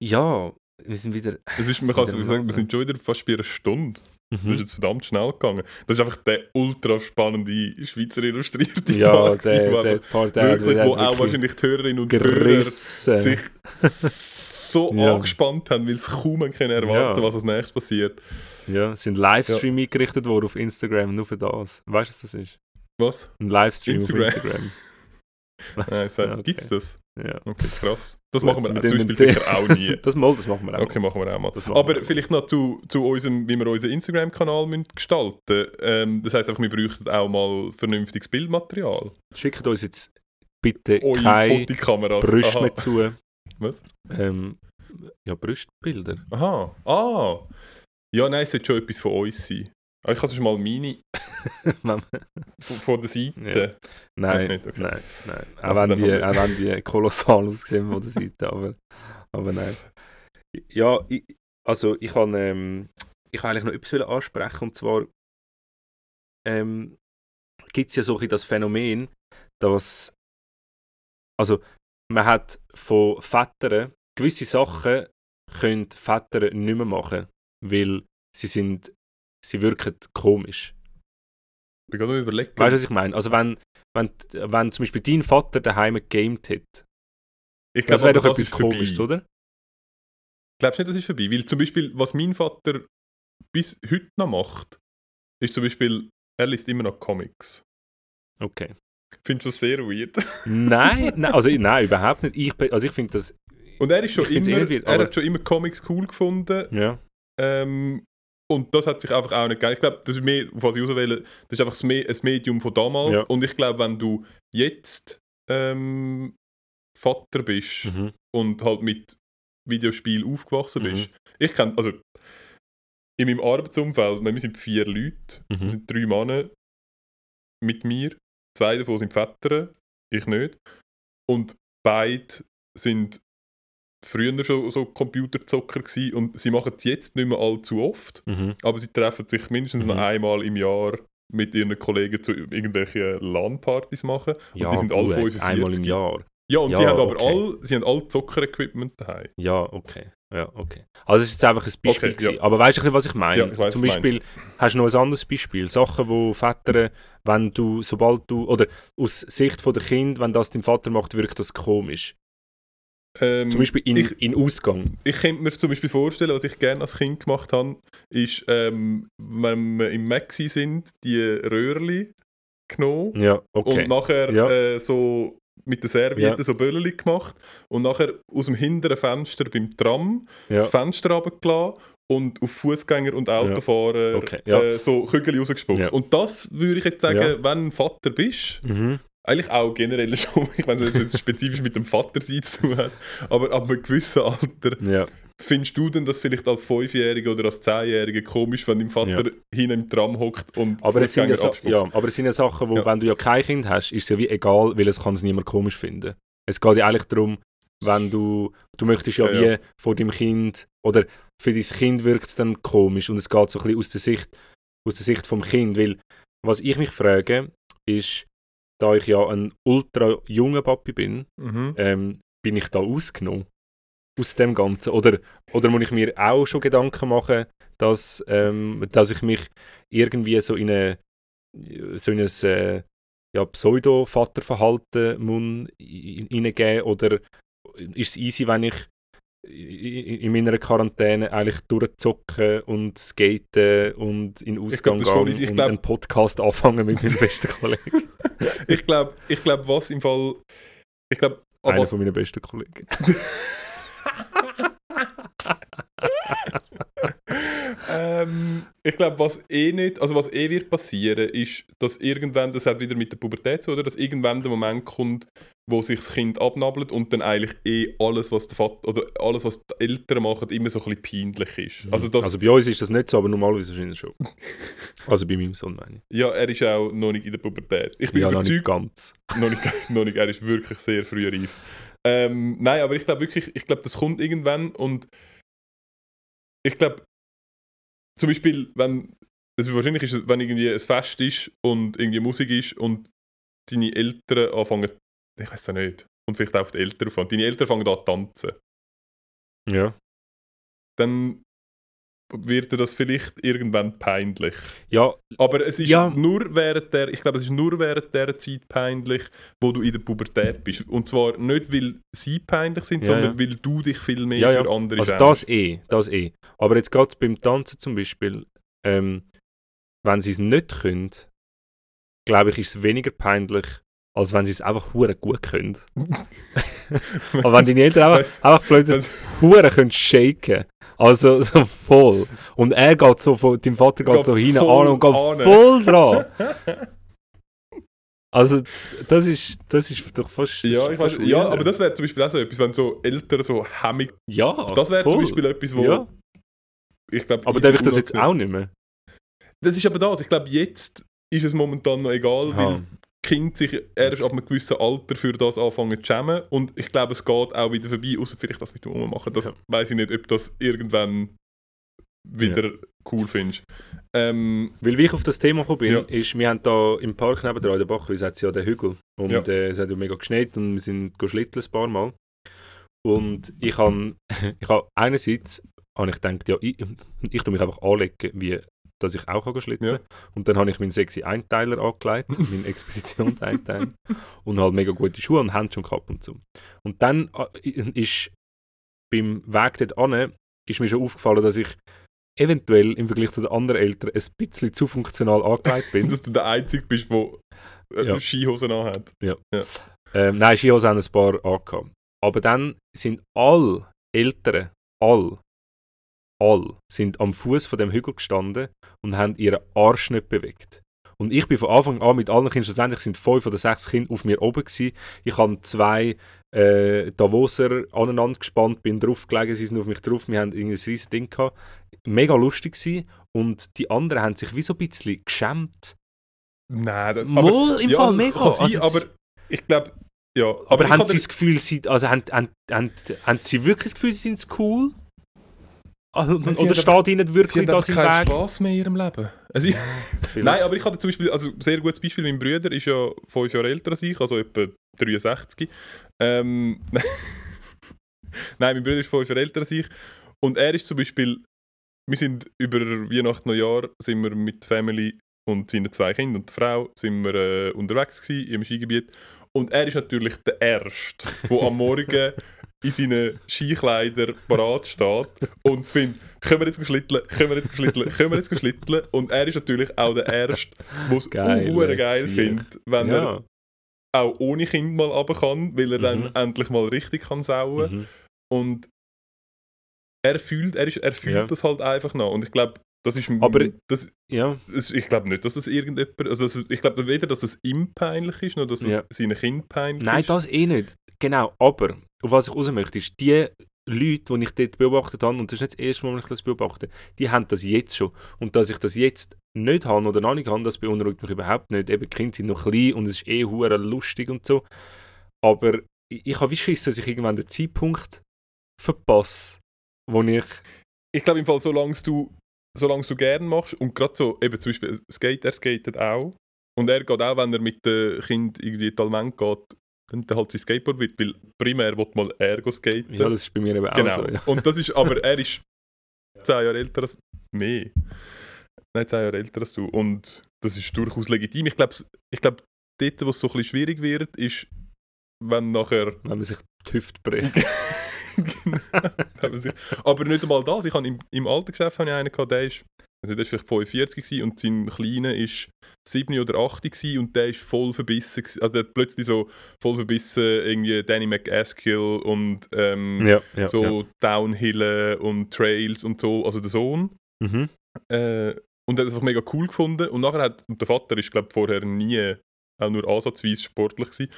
Ja, wir sind wieder. Das ist, wir man kann sagen, wir sind schon wieder fast bei einer Stunde. Das ist Mhm. jetzt verdammt schnell gegangen. Das ist einfach der ultra spannende Schweizer illustrierte Ja, gewesen, der, wo der der, wirklich, der wo auch wahrscheinlich die Hörerinnen und Hörer gerissen. sich so Ja. angespannt haben, weil sie kaum können erwarten Ja. was als nächstes passiert. Ja, es sind Livestream eingerichtet worden auf Instagram, nur für das. Weißt du, was das ist? Was? Ein Livestream Instagram. auf Instagram. Nein, sag, Okay. Gibt's das? Ja. Okay, krass. Das Gut, machen wir mit zum Beispiel sicher auch nie. Das mal, das machen wir auch. Okay, machen wir auch mal. Aber vielleicht noch zu, zu unserem, wie wir unseren Instagram-Kanal gestalten ähm, Das heisst einfach, wir bräuchten auch mal vernünftiges Bildmaterial. Schickt uns jetzt bitte Eure keine. Brüste mehr zu. Was? Ähm, ja, Brustbilder. Aha. Ah. Ja, nein, es sollte schon etwas von uns sein. Aber ich habe sonst mal meine von, der Seite. nein, nicht, okay. nein, nein. Auch, Also wenn die, auch wenn die kolossal aussehen von der Seite, aber, aber nein. Ja, ich, also ich kann, ähm, ich kann eigentlich noch etwas ansprechen und zwar ähm, gibt es ja so ein das Phänomen, dass also man hat von Vätern gewisse Sachen können Väter nicht mehr machen, weil sie sind sie wirken komisch. Ich bin gerade überlegen. Weißt du, was ich meine? Also wenn, wenn, wenn zum Beispiel dein Vater daheim gegamed hat, ich das wäre doch das etwas komisches, oder? Glaubst du nicht, das ist vorbei? Weil zum Beispiel, was mein Vater bis heute noch macht, ist zum Beispiel, er liest immer noch Comics. Okay. Findest du das sehr weird? Nein, nein, also nein, überhaupt nicht. Ich, also ich finde das, Und er ist schon immer, weird, er hat schon immer Comics cool gefunden. ja, Ähm, und das hat sich einfach auch nicht gegeben. Ich glaube, das ist mehr, was ich auswähle, das ist einfach ein Medium von damals. Ja. Und ich glaube, wenn du jetzt ähm, Vater bist mhm. und halt mit Videospiel aufgewachsen Mhm. bist, ich kenne, also in meinem Arbeitsumfeld, wir sind vier Leute, Mhm. sind drei Männer mit mir, zwei davon sind Väter, ich nicht. Und beide sind früher schon so Computerzocker gewesen und sie machen es jetzt nicht mehr allzu oft, Mhm. aber sie treffen sich mindestens noch Mhm. einmal im Jahr mit ihren Kollegen zu irgendwelchen LAN-Partys machen. Und ja die sind alle gut, 45. einmal im Jahr. Ja, und Ja, sie haben aber okay. all, sie haben all Zocker-Equipment daheim. Ja, okay. Ja, okay. Also es ist jetzt einfach ein Beispiel. Okay, ja. Aber weißt du, was ich meine? Ja, ich weiss, Zum Beispiel hast du noch ein anderes Beispiel. Sachen, wo Väter, wenn du, sobald du, oder aus Sicht von der Kind, wenn das dein Vater macht, wirkt das komisch. Ähm, Zum Beispiel in, ich- in Ausgang. Ich könnte mir zum Beispiel vorstellen, was ich gerne als Kind gemacht habe, ist, ähm, wenn wir im Maxi sind, die Röhrli genommen Ja, okay. und nachher Ja. äh, so mit der Serviette Ja. so Bölleli gemacht und nachher aus dem hinteren Fenster beim Tram das Fenster runtergelassen und auf Fußgänger und Autofahrer Okay, äh, so Kügel rausgespuckt. Und das würde ich jetzt sagen, wenn du Vater bist, Mhm. Eigentlich auch generell schon, ich weiß nicht, ob es jetzt spezifisch mit dem Vater zu tun hat, aber ab einem gewissen Alter Ja. Findest du denn das vielleicht als Fünfjähriger oder als Zehnjähriger komisch, wenn dein Vater hinten im Tram hockt und Aber es, sind ja, ja, aber es sind ja Sachen, wo, Ja. wenn du ja kein Kind hast, ist es ja wie egal, weil es kann es niemand komisch finden. Es geht ja eigentlich darum, wenn du, du möchtest ja, Ja, wie ja. vor dem Kind, oder für dein Kind wirkt es dann komisch und es geht so ein bisschen aus der Sicht, aus der Sicht vom Kind, weil was ich mich frage, ist, da ich ja ein ultra junger Papi bin, Mhm. ähm, bin ich da ausgenommen aus dem Ganzen? Oder, oder muss ich mir auch schon Gedanken machen, dass, ähm, dass ich mich irgendwie so in, eine, so in ein äh, ja, Pseudo-Vaterverhalten hineingeben? Oder ist es easy, wenn ich in in meiner Quarantäne eigentlich durchzocken und skaten und in glaub, Ausgang ist voll gehen easy. Ich und glaub- einen Podcast anfangen mit meinem besten Kollegen. Ich glaube, ich glaub, was im Fall. Ich glaube, Einer was, von meinen besten Kollegen. Ähm, ich glaube, was eh nicht, also was eh wird passieren, ist, dass irgendwann, das hat wieder mit der Pubertät zu, oder, dass irgendwann der Moment kommt, wo sich das Kind abnabelt und dann eigentlich eh alles, was der Vater oder alles, was die Eltern machen, immer so ein bisschen peinlich ist. Also, das, also bei uns ist das nicht so, aber normalerweise wahrscheinlich schon. also bei meinem Sohn meine ich. ja, er ist auch noch nicht in der Pubertät. Ich bin Ja, noch nicht überzeugt, ganz. noch nicht, noch nicht, er ist wirklich sehr früh reif. Ähm, nein, aber ich glaube wirklich, ich glaube, das kommt irgendwann und ich glaube, zum Beispiel, wenn, also wahrscheinlich ist es, wenn irgendwie ein Fest ist und irgendwie Musik ist und deine Eltern anfangen, ich weiß es nicht, und vielleicht auch auf die Eltern auffangen, deine Eltern fangen an zu tanzen, Ja. dann wird dir das vielleicht irgendwann peinlich. Ja, Aber es ist Ja. nur während der, ich glaube, es ist nur während der Zeit peinlich, wo du in der Pubertät bist. Und zwar nicht, weil sie peinlich sind, Ja, sondern weil du dich viel mehr Ja, ja. für andere also das eh, das eh. Aber jetzt geht es beim Tanzen zum Beispiel, ähm, wenn sie es nicht können, glaube ich, ist es weniger peinlich, als wenn sie es einfach hure gut können. Aber wenn deine Eltern einfach, einfach plötzlich hure können shaken, also so voll. Und er geht so, von, dein Vater geht, Geht so voll an und geht ane. voll dran. Also das ist, das ist doch fast... ja, ich weiß, ja, aber das wäre zum Beispiel auch so etwas, wenn so Eltern so hemmig... Ja, Das wäre zum. Beispiel etwas, wo... Ja, Ich glaub, aber darf ich das jetzt auch nicht mehr? Das ist aber das. Ich glaube, jetzt ist es momentan noch egal, Aha. weil Kinder sich erst ab einem gewissen Alter für das anfangen zu schämen. Und ich glaube, es geht auch wieder vorbei, außer vielleicht das mit dem Ummachen. Das Ja. weiß ich nicht, ob das irgendwann wieder cool findest. Ähm, Weil wie ich auf das Thema gekommen bin, Ja. ist, wir haben da im Park nebenan in der Bachwiese hat's ja den Hügel und Ja. äh, es hat ja mega geschneit und wir sind go schlitteln ein paar Mal. Und ich habe ich hab einerseits habe ich gedacht, ja, ich, ich tue mich einfach anlegen, wie dass ich auch kann schlitteln Ja. Und dann habe ich meinen sexy Einteiler angelegt, meinen Expeditionseinteiler und halt mega gute Schuhe und Handschuhe gehabt und so. Und dann äh, ist beim Weg dort an, ist mir schon aufgefallen, dass ich eventuell im Vergleich zu den anderen Eltern ein bisschen zu funktional angelegt bin. dass du der Einzige bist, der äh, Ja. Skihosen anhat. ähm, nein, Skihosen haben ein paar angehabt. Aber dann sind alle Eltern, all, all, sind am Fuß von dem Hügel gestanden und haben ihren Arsch nicht bewegt. Und ich bin von Anfang an mit allen Kindern, schlussendlich sind fünf oder sechs Kinder auf mir oben gewesen. Ich habe zwei äh, Davoser aneinander gespannt, bin drauf gelegen, sie sind auf mich drauf, wir haben irgendwie ein riesiges Ding gehabt. Mega lustig gewesen. Und die anderen haben sich wie so ein bisschen geschämt. Nein, das, Moll im ja, Fall, also, mega. Kann sein, Also aber ich glaube, ja. Aber, ich haben Sie das Gefühl, sie, also haben, haben, haben, haben Sie wirklich das Gefühl, Sie sind cool? Also, Nein, sie oder haben steht Ihnen Sie wirklich haben das im keinen Weg? Spass mehr in ihrem Leben. Also, Vielleicht. Nein, aber ich hatte zum Beispiel, also sehr gutes Beispiel, mein Bruder ist ja fünf Jahre älter als ich, also etwa 63. Ähm, Nein, mein Bruder ist fünf Jahre älter als ich. Und er ist zum Beispiel, wir sind über Weihnachten, Neujahr, sind wir mit der Family und seinen zwei Kindern und der Frau sind wir äh, unterwegs gewesen, im Skigebiet. Und er ist natürlich der Erste, der am Morgen in seinen Skikleidern parat steht und findet, können wir jetzt schlitteln, können wir jetzt schlitteln, können wir jetzt schlitteln. Und er ist natürlich auch der Erste, der es Geil, geil, findet, wenn er ja. auch ohne Kind mal runter kann, weil er dann Mhm. endlich mal richtig kann sauen. Mhm. Und er fühlt, er, ist, er fühlt Ja. das halt einfach noch. Und ich glaube, das ist. Aber- das, ja. ich glaube nicht, dass das irgendjemand. Also das, ich glaube weder, dass es ihm peinlich ist, noch dass es Ja. seinen Kind peinlich Nein, ist. das eh nicht. Genau, aber auf was ich raus möchte, ist, die Leute, die ich dort beobachtet habe, und das ist nicht das erste Mal, wenn ich das beobachte, die haben das jetzt schon. Und dass ich das jetzt nicht habe oder noch nicht habe, das beunruhigt mich überhaupt nicht. Eben, die Kinder sind noch klein und es ist eh hure lustig und so. Aber ich, habe wie Schiss, dass ich irgendwann den Zeitpunkt verpasse, wo ich... Ich glaube im Fall, solange du, solange du gern machst und gerade so, eben zum Beispiel Skate, er skatet auch. Und er geht auch, wenn er mit dem Kind irgendwie Almend geht, er halt sein Skateboard mit, weil primär will mal er skaten. Ja, das ist bei mir eben auch Genau. so. Ja. Und das ist, aber er ist zehn Jahre älter als mehr. Nein, zehn Jahre älter als du. Und das ist durchaus legitim. Ich glaube, ich glaub, dort, wo es so ein bisschen schwierig wird, ist, wenn nachher. Wenn man sich die Hüfte bricht. Genau, aber nicht einmal das. Ich habe im, im alten Geschäft habe ich einen gehabt, der ist, also der ist vielleicht 45 gewesen und sein Kleiner ist 7 oder 8 gewesen und der ist voll verbissen. Also der hat plötzlich so voll verbissen irgendwie Danny McAskill und ähm, ja, ja. so Downhillen und Trails und so, also der Sohn. ja. Mhm. Äh, und hat es einfach mega cool gefunden. Und nachher hat, und der Vater ist, glaube vorher nie auch nur ansatzweise sportlich gewesen.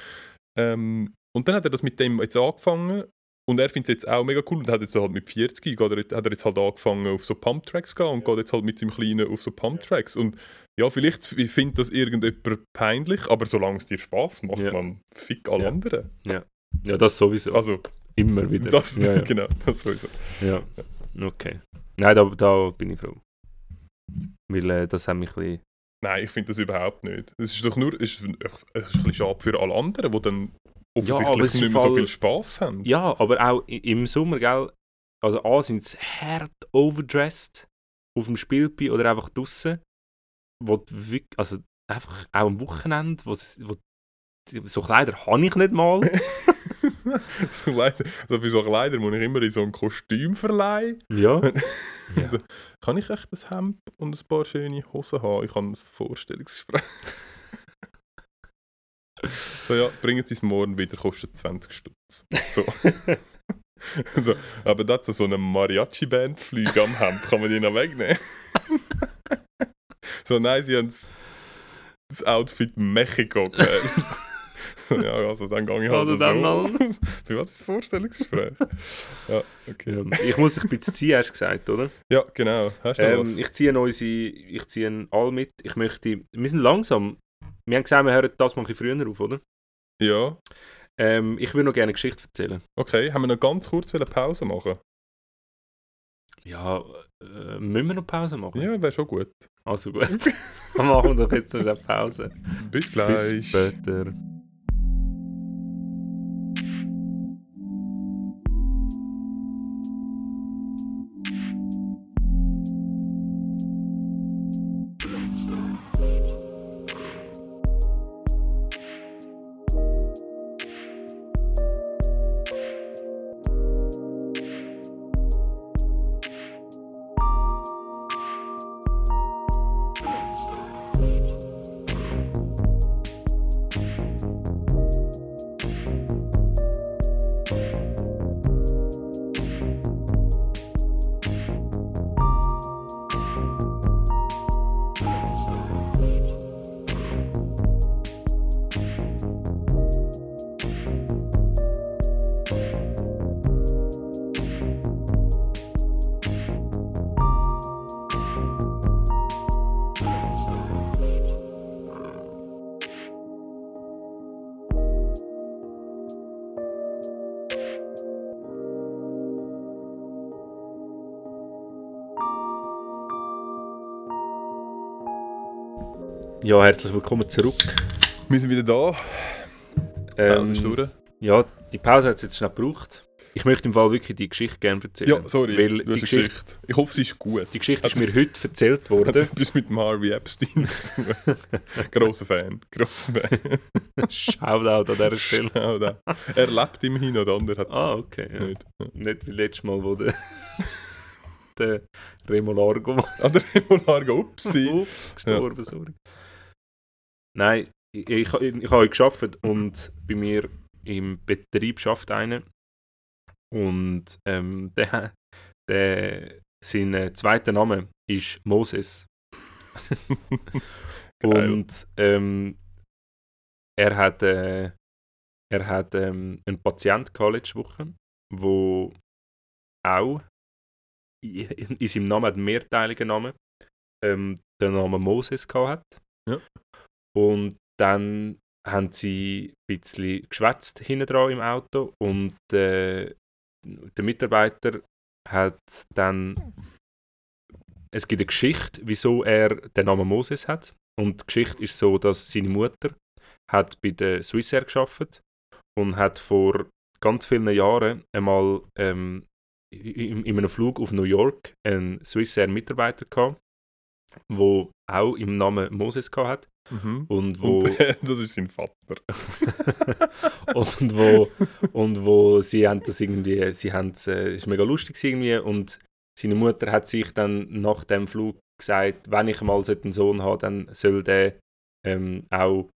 Ähm, und dann hat er das mit dem jetzt angefangen und er findet es jetzt auch mega cool und hat jetzt halt mit 40 geht er, hat er jetzt halt angefangen auf so Pump-Tracks gehen und geht jetzt halt mit seinem Kleinen auf so Pump-Tracks. Und ja, vielleicht findet das irgendjemand peinlich, aber solange es dir Spaß macht, Ja. man fick alle Ja. anderen. Ja, das sowieso. Also, Immer wieder. das, ja, ja. genau, das sowieso. ja. Okay. Nein, da, da bin ich froh. Weil äh, das hat mich ein bisschen... Nein, ich finde das überhaupt nicht. Es ist doch nur, es ist, es ist ein bisschen schade für alle anderen, die dann offensichtlich ist nicht mehr so Fall- viel Spaß haben. Ja, aber auch im Sommer, gell? Also A sind sie hart overdressed auf dem Spielplatz oder einfach draußen. Wo wirklich, also einfach auch am Wochenende, wo, wo so Kleider habe ich nicht mal. so Kleider, also für so Kleider muss ich immer in so ein Kostüm verleihen. ja. ja. Also, kann ich echt ein Hemd und ein paar schöne Hosen haben? Ich habe ein Vorstellungsgespräch. So ja, bringen Sie es morgen wieder, kostet 20 Stutz. So. so, aber das so eine Mariachi-Band fliegen am Hemd, kann man die noch wegnehmen? so, nein, sie haben das, Outfit Mexiko gewählt. so, ja, also dann gehe ich halt Also so. dann mal. Für was ist das Vorstellungsgespräch? ja, okay. Ja, Ich muss dich ein bisschen ziehen, hast du gesagt, oder? Ja, genau. Hast du Ähm, was? ich ziehe unsere, ich ziehe alle mit. Ich möchte, wir sind langsam. Wir haben gesagt, wir hören das mal ein bisschen früher auf, oder? Ja, Ähm, ich würde noch gerne eine Geschichte erzählen. okay. Haben wir noch ganz kurz eine Pause machen? Ja, äh, müssen wir noch Pause machen? Ja, wäre schon gut. Also gut. Dann machen wir doch jetzt noch eine Pause. Bis gleich. Bis später. Ja, herzlich willkommen zurück. Wir sind wieder da. Pause ist Ähm, durch. ja, die Pause hat es jetzt schnell gebraucht. Ich möchte im Fall wirklich die Geschichte gerne erzählen. Ja, sorry. Weil du die Geschichte, Geschichte. Ich hoffe, sie ist gut. die Geschichte ist Hat's- mir heute erzählt Hat worden. etwas mit dem Harvey Epstein zu tun. Grosser Fan. Grosser Fan. Shoutout an dieser Stelle. Da. Er lebt immerhin, oder der andere hat es Ah, okay. Ja. nicht. Nicht wie letztes Mal, wo der, der Remo Largo An der Remolargo, upsi. Ups, gestorben, sorry. Nein, ich, ich, ich, habe geschafft und bei mir im Betrieb schafft einer. Und ähm, der, der, sein äh, zweiter Name ist Moses. Und ähm, er hat, äh, er hat ähm, einen Patient letzte Woche, wo auch in, in seinem Namen hat mehrteiligen Namen ähm, den Namen Moses gehabt hat. Ja. Und dann haben sie ein bisschen geschwätzt hinten dran im Auto und äh, der Mitarbeiter hat dann es gibt eine Geschichte, wieso er den Namen Moses hat. Und die Geschichte ist so, dass seine Mutter hat bei der Swissair geschafft und hat vor ganz vielen Jahren einmal ähm, in, in einem Flug auf New York einen Swissair-Mitarbeiter gehabt, wo auch im Namen Moses gehabt hat Mhm. und wo Und das ist sein Vater. und wo und wo sie haben das irgendwie, sie haben es, äh, es ist mega lustig irgendwie und seine Mutter hat sich dann nach dem Flug gesagt, wenn ich mal so einen Sohn habe, dann soll der ähm, auch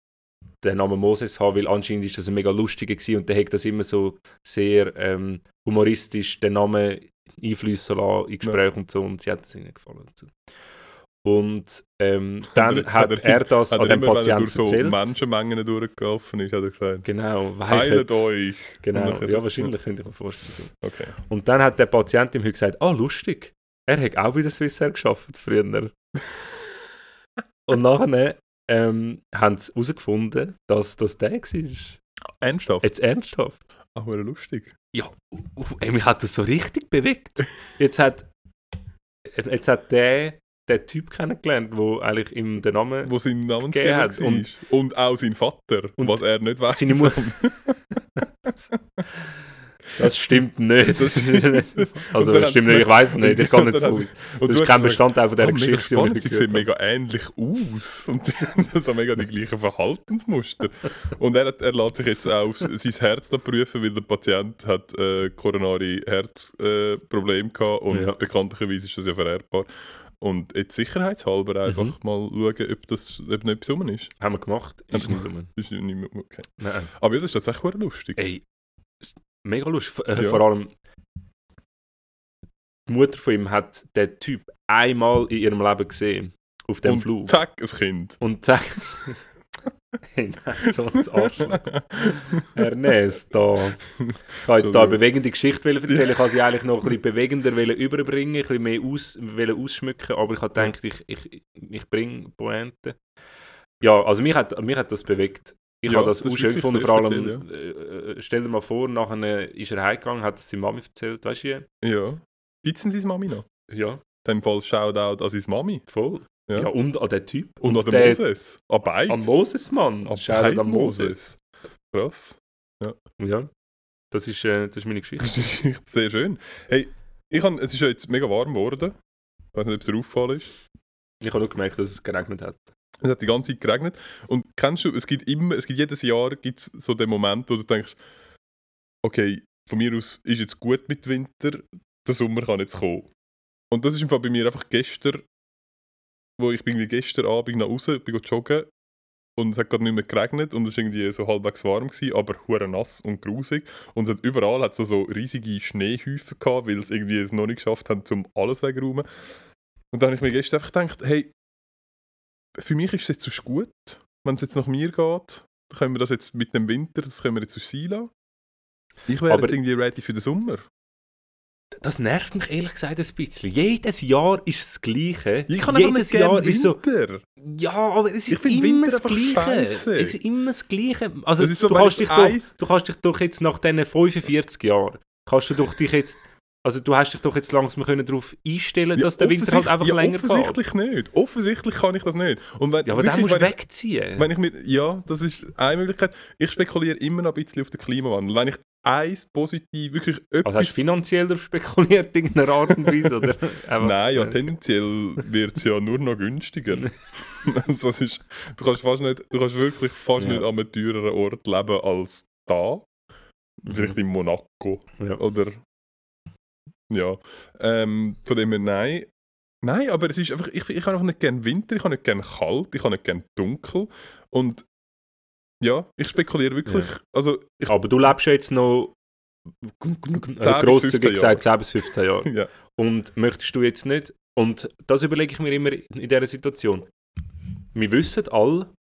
den Namen Moses haben, weil anscheinend ist das ein mega lustiger gewesen und der hat das immer so sehr ähm, humoristisch den Namen einfließen lassen in Gesprächen und so und sie hat das ihnen gefallen. Und, so. Und ähm, dann er- hat, er- er das Hat an er wenn er Patienten durch so erzählt. Menschenmengen durchgelaufen ist, hat er gesagt, Genau, weichert. euch. Genau, ja, wahrscheinlich könnte ich mir vorstellen. So. Okay. Und dann hat der Patient ihm heute gesagt, ah, lustig, er hat auch bei der Swissair geschafft früher. Und nachher ähm, haben sie herausgefunden, dass das der war. Ernsthaft? Jetzt ernsthaft. Ach, war lustig. Ja, ey, mich hat das so richtig bewegt. Jetzt hat, jetzt hat der den Typ kennengelernt, wo eigentlich ihm den Namen... Wo sein Gegeben Namensgeber hat. Und- Und, auch sein Vater, Und was er nicht weiß. seine Mutter- Das stimmt nicht. Das- also, das stimmt nicht, ich weiß es nicht, ich kann nicht aus. Das du ist kein Bestandteil von dieser mega Geschichte. die spannend, wir sie sehen mega ähnlich aus und sie haben so mega die gleichen Verhaltensmuster. Und er, er lässt sich jetzt auch sein Herz da prüfen, weil der Patient hat äh, koronare Herzprobleme äh, gehabt und Ja. bekanntlicherweise ist das ja vererbbar. Und jetzt sicherheitshalber einfach Mhm. mal schauen, ob das ob nicht etwas rum ist. Haben wir gemacht, ist nicht rum. Ist nicht mehr okay. Nein. Aber ja, das ist tatsächlich lustig. Ey, mega lustig. Vor- Äh, Ja. Vor allem, die Mutter von ihm hat den Typ einmal in ihrem Leben gesehen. Auf dem und Flug. zack, ein Kind. Und sagt hey, nein, so ein Arschloch. Ernest, da. Ich habe jetzt da eine bewegende Geschichte erzählen. Ich wollte sie eigentlich noch ein bisschen bewegender überbringen, ein bisschen mehr aus, ausschmücken, aber ich habe gedacht, ich, ich, ich bringe Pointe. Ja, also mich hat, mich hat das bewegt. Ich Ja, habe das, das auch schön gefunden, vor allem, speziell, äh, stell dir mal vor, nachher ist er heimgegangen, hat es seiner Mami erzählt, weißt du? Ja. Es denn seine Mami noch? Ja, In dem Fall Shoutout an seine Mami. voll. Ja. Ja, und an den Typ. Und, an den der- Moses. An beide. An Moses, Mann. An Shoutout an Moses. Krass. Ja, das ist, äh, das ist meine Geschichte. Das ist sehr schön. Hey, ich han, es ist ja jetzt mega warm geworden. Ich weiß nicht, ob es dir aufgefallen ist. Ich habe nur gemerkt, dass es geregnet hat. Es hat die ganze Zeit geregnet. Und kennst du, es gibt immer, es gibt jedes Jahr gibt's so den Moment, wo du denkst, okay, von mir aus ist jetzt gut mit Winter, der Sommer kann jetzt kommen. Und das ist im Fall bei mir einfach gestern, wo ich bin irgendwie gestern Abend nach Hause, bin joggen und es hat gerade nicht mehr geregnet und es war irgendwie so halbwegs warm, gewesen, aber hure nass und grusig. Und es hat überall hat so, so riesige Schneehäufen gehabt, weil es irgendwie es noch nicht geschafft haben, um alles wegzuräumen. Und dann habe ich mir gestern einfach gedacht, hey, für mich ist es jetzt gut, wenn es jetzt nach mir geht, dann können wir das jetzt mit dem Winter, das können wir jetzt so sein lassen. Ich wäre Aber- jetzt irgendwie ready für den Sommer. Das nervt mich ehrlich gesagt ein bisschen. Jedes Jahr ist das Gleiche. Ich kann Jedes nicht Jahr ist so. Ja, aber es ist immer Winter das Gleiche. scheisse. Es ist immer das Gleiche. Also, ist so, du, kannst ich dich doch, du kannst dich doch jetzt nach diesen 45 Jahren, kannst du doch dich jetzt, also du hast dich doch jetzt langsam können darauf einstellen, dass der Winter halt einfach ja, länger geht. offensichtlich nicht. Offensichtlich kann ich das nicht. Und wenn, Ja, aber dann musst du ich- wegziehen. Wenn ich mir, ja, das ist eine Möglichkeit. Ich spekuliere immer noch ein bisschen auf den Klimawandel. Wenn ich eins positiv, wirklich etwas... also hast du finanziell spekuliert in irgendeiner Art und Weise? Oder? Nein, ja, tendenziell wird es ja nur noch günstiger. also das ist, du kannst fast nicht, du kannst wirklich fast Ja. nicht an einem teureren Ort leben als da. Vielleicht in Monaco Ja. oder ja. Ähm, von dem her nein. Nein, aber es ist einfach, ich, ich habe einfach nicht gerne Winter, ich habe nicht gerne kalt, ich habe nicht gerne dunkel. Und ja, ich spekuliere wirklich. Also ich, Aber du lebst ja jetzt noch äh, 10 bis 15 grosszügig gesagt 10 bis 15 Jahre. ja. Und möchtest du jetzt nicht? Und das überlege ich mir immer in dieser Situation. Wir wissen alle,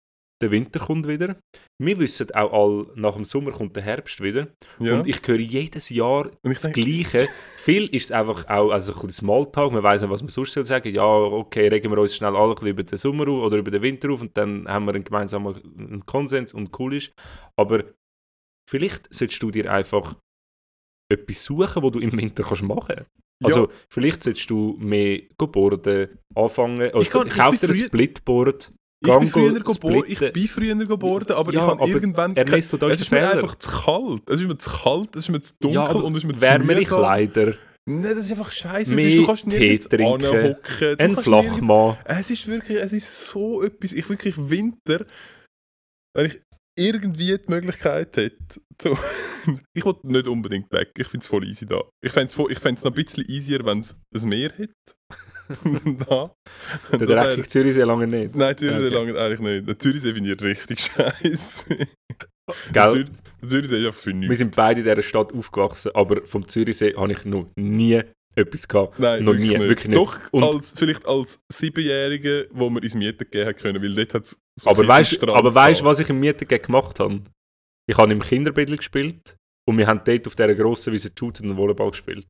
der Winter kommt wieder. Wir wissen auch alle, nach dem Sommer kommt der Herbst wieder. ja. Und ich höre jedes Jahr das denke- Gleiche. Viel ist es einfach auch also ein bisschen Smalltalk. Man weiß nicht, was man sonst soll sagen. Ja, okay, regen wir uns schnell alle ein bisschen über den Sommer auf oder über den Winter auf und dann haben wir einen gemeinsamen Konsens und cool ist. Aber vielleicht solltest du dir einfach etwas suchen, was du im Winter kannst machen kannst. Also, vielleicht solltest du mehr boarden, anfangen. Oder Ich kann- ich kauf dir ein Splitboard. Ich bin, früher go gebo- ich bin früher geboren, aber Ja, ich habe irgendwann... Ernesto, da es ist mir Fehler. einfach zu kalt. Es ist mir zu kalt, es ist mir zu dunkel ja, und es ist mir zu wärmere. Kleider, Nein, das ist einfach scheiße. Du kannst trinken, anhocken, ein Flachmann. Es ist wirklich, es ist so etwas. Ich wirklich Winter, wenn ich irgendwie die Möglichkeit hätte, so, ich will nicht unbedingt weg. Ich finde es voll easy da. Ich fände es ich noch ein bisschen easier, wenn es ein Meer hätte. da. Der dreckige Zürichsee lange nicht. Nein, Zürichsee Okay. lange eigentlich nicht. Der Zürichsee finde ich richtig scheiße. Gell? Zür der Zürichsee ist einfach für Wir nichts. sind beide in dieser Stadt aufgewachsen, aber vom Zürichsee habe ich noch nie etwas gehabt. Nein, noch wirklich nie, nicht. wirklich nicht. Doch, Und- als, vielleicht als Siebenjähriger, wo wir ins Mieten geben können, weil dort hat es so aber weißt Strand aber weißt, gehabt. was ich im Mietengag gemacht habe? Ich habe im Kinderbett gespielt und wir haben dort auf dieser grossen Wiese Shooter und Volleyball gespielt.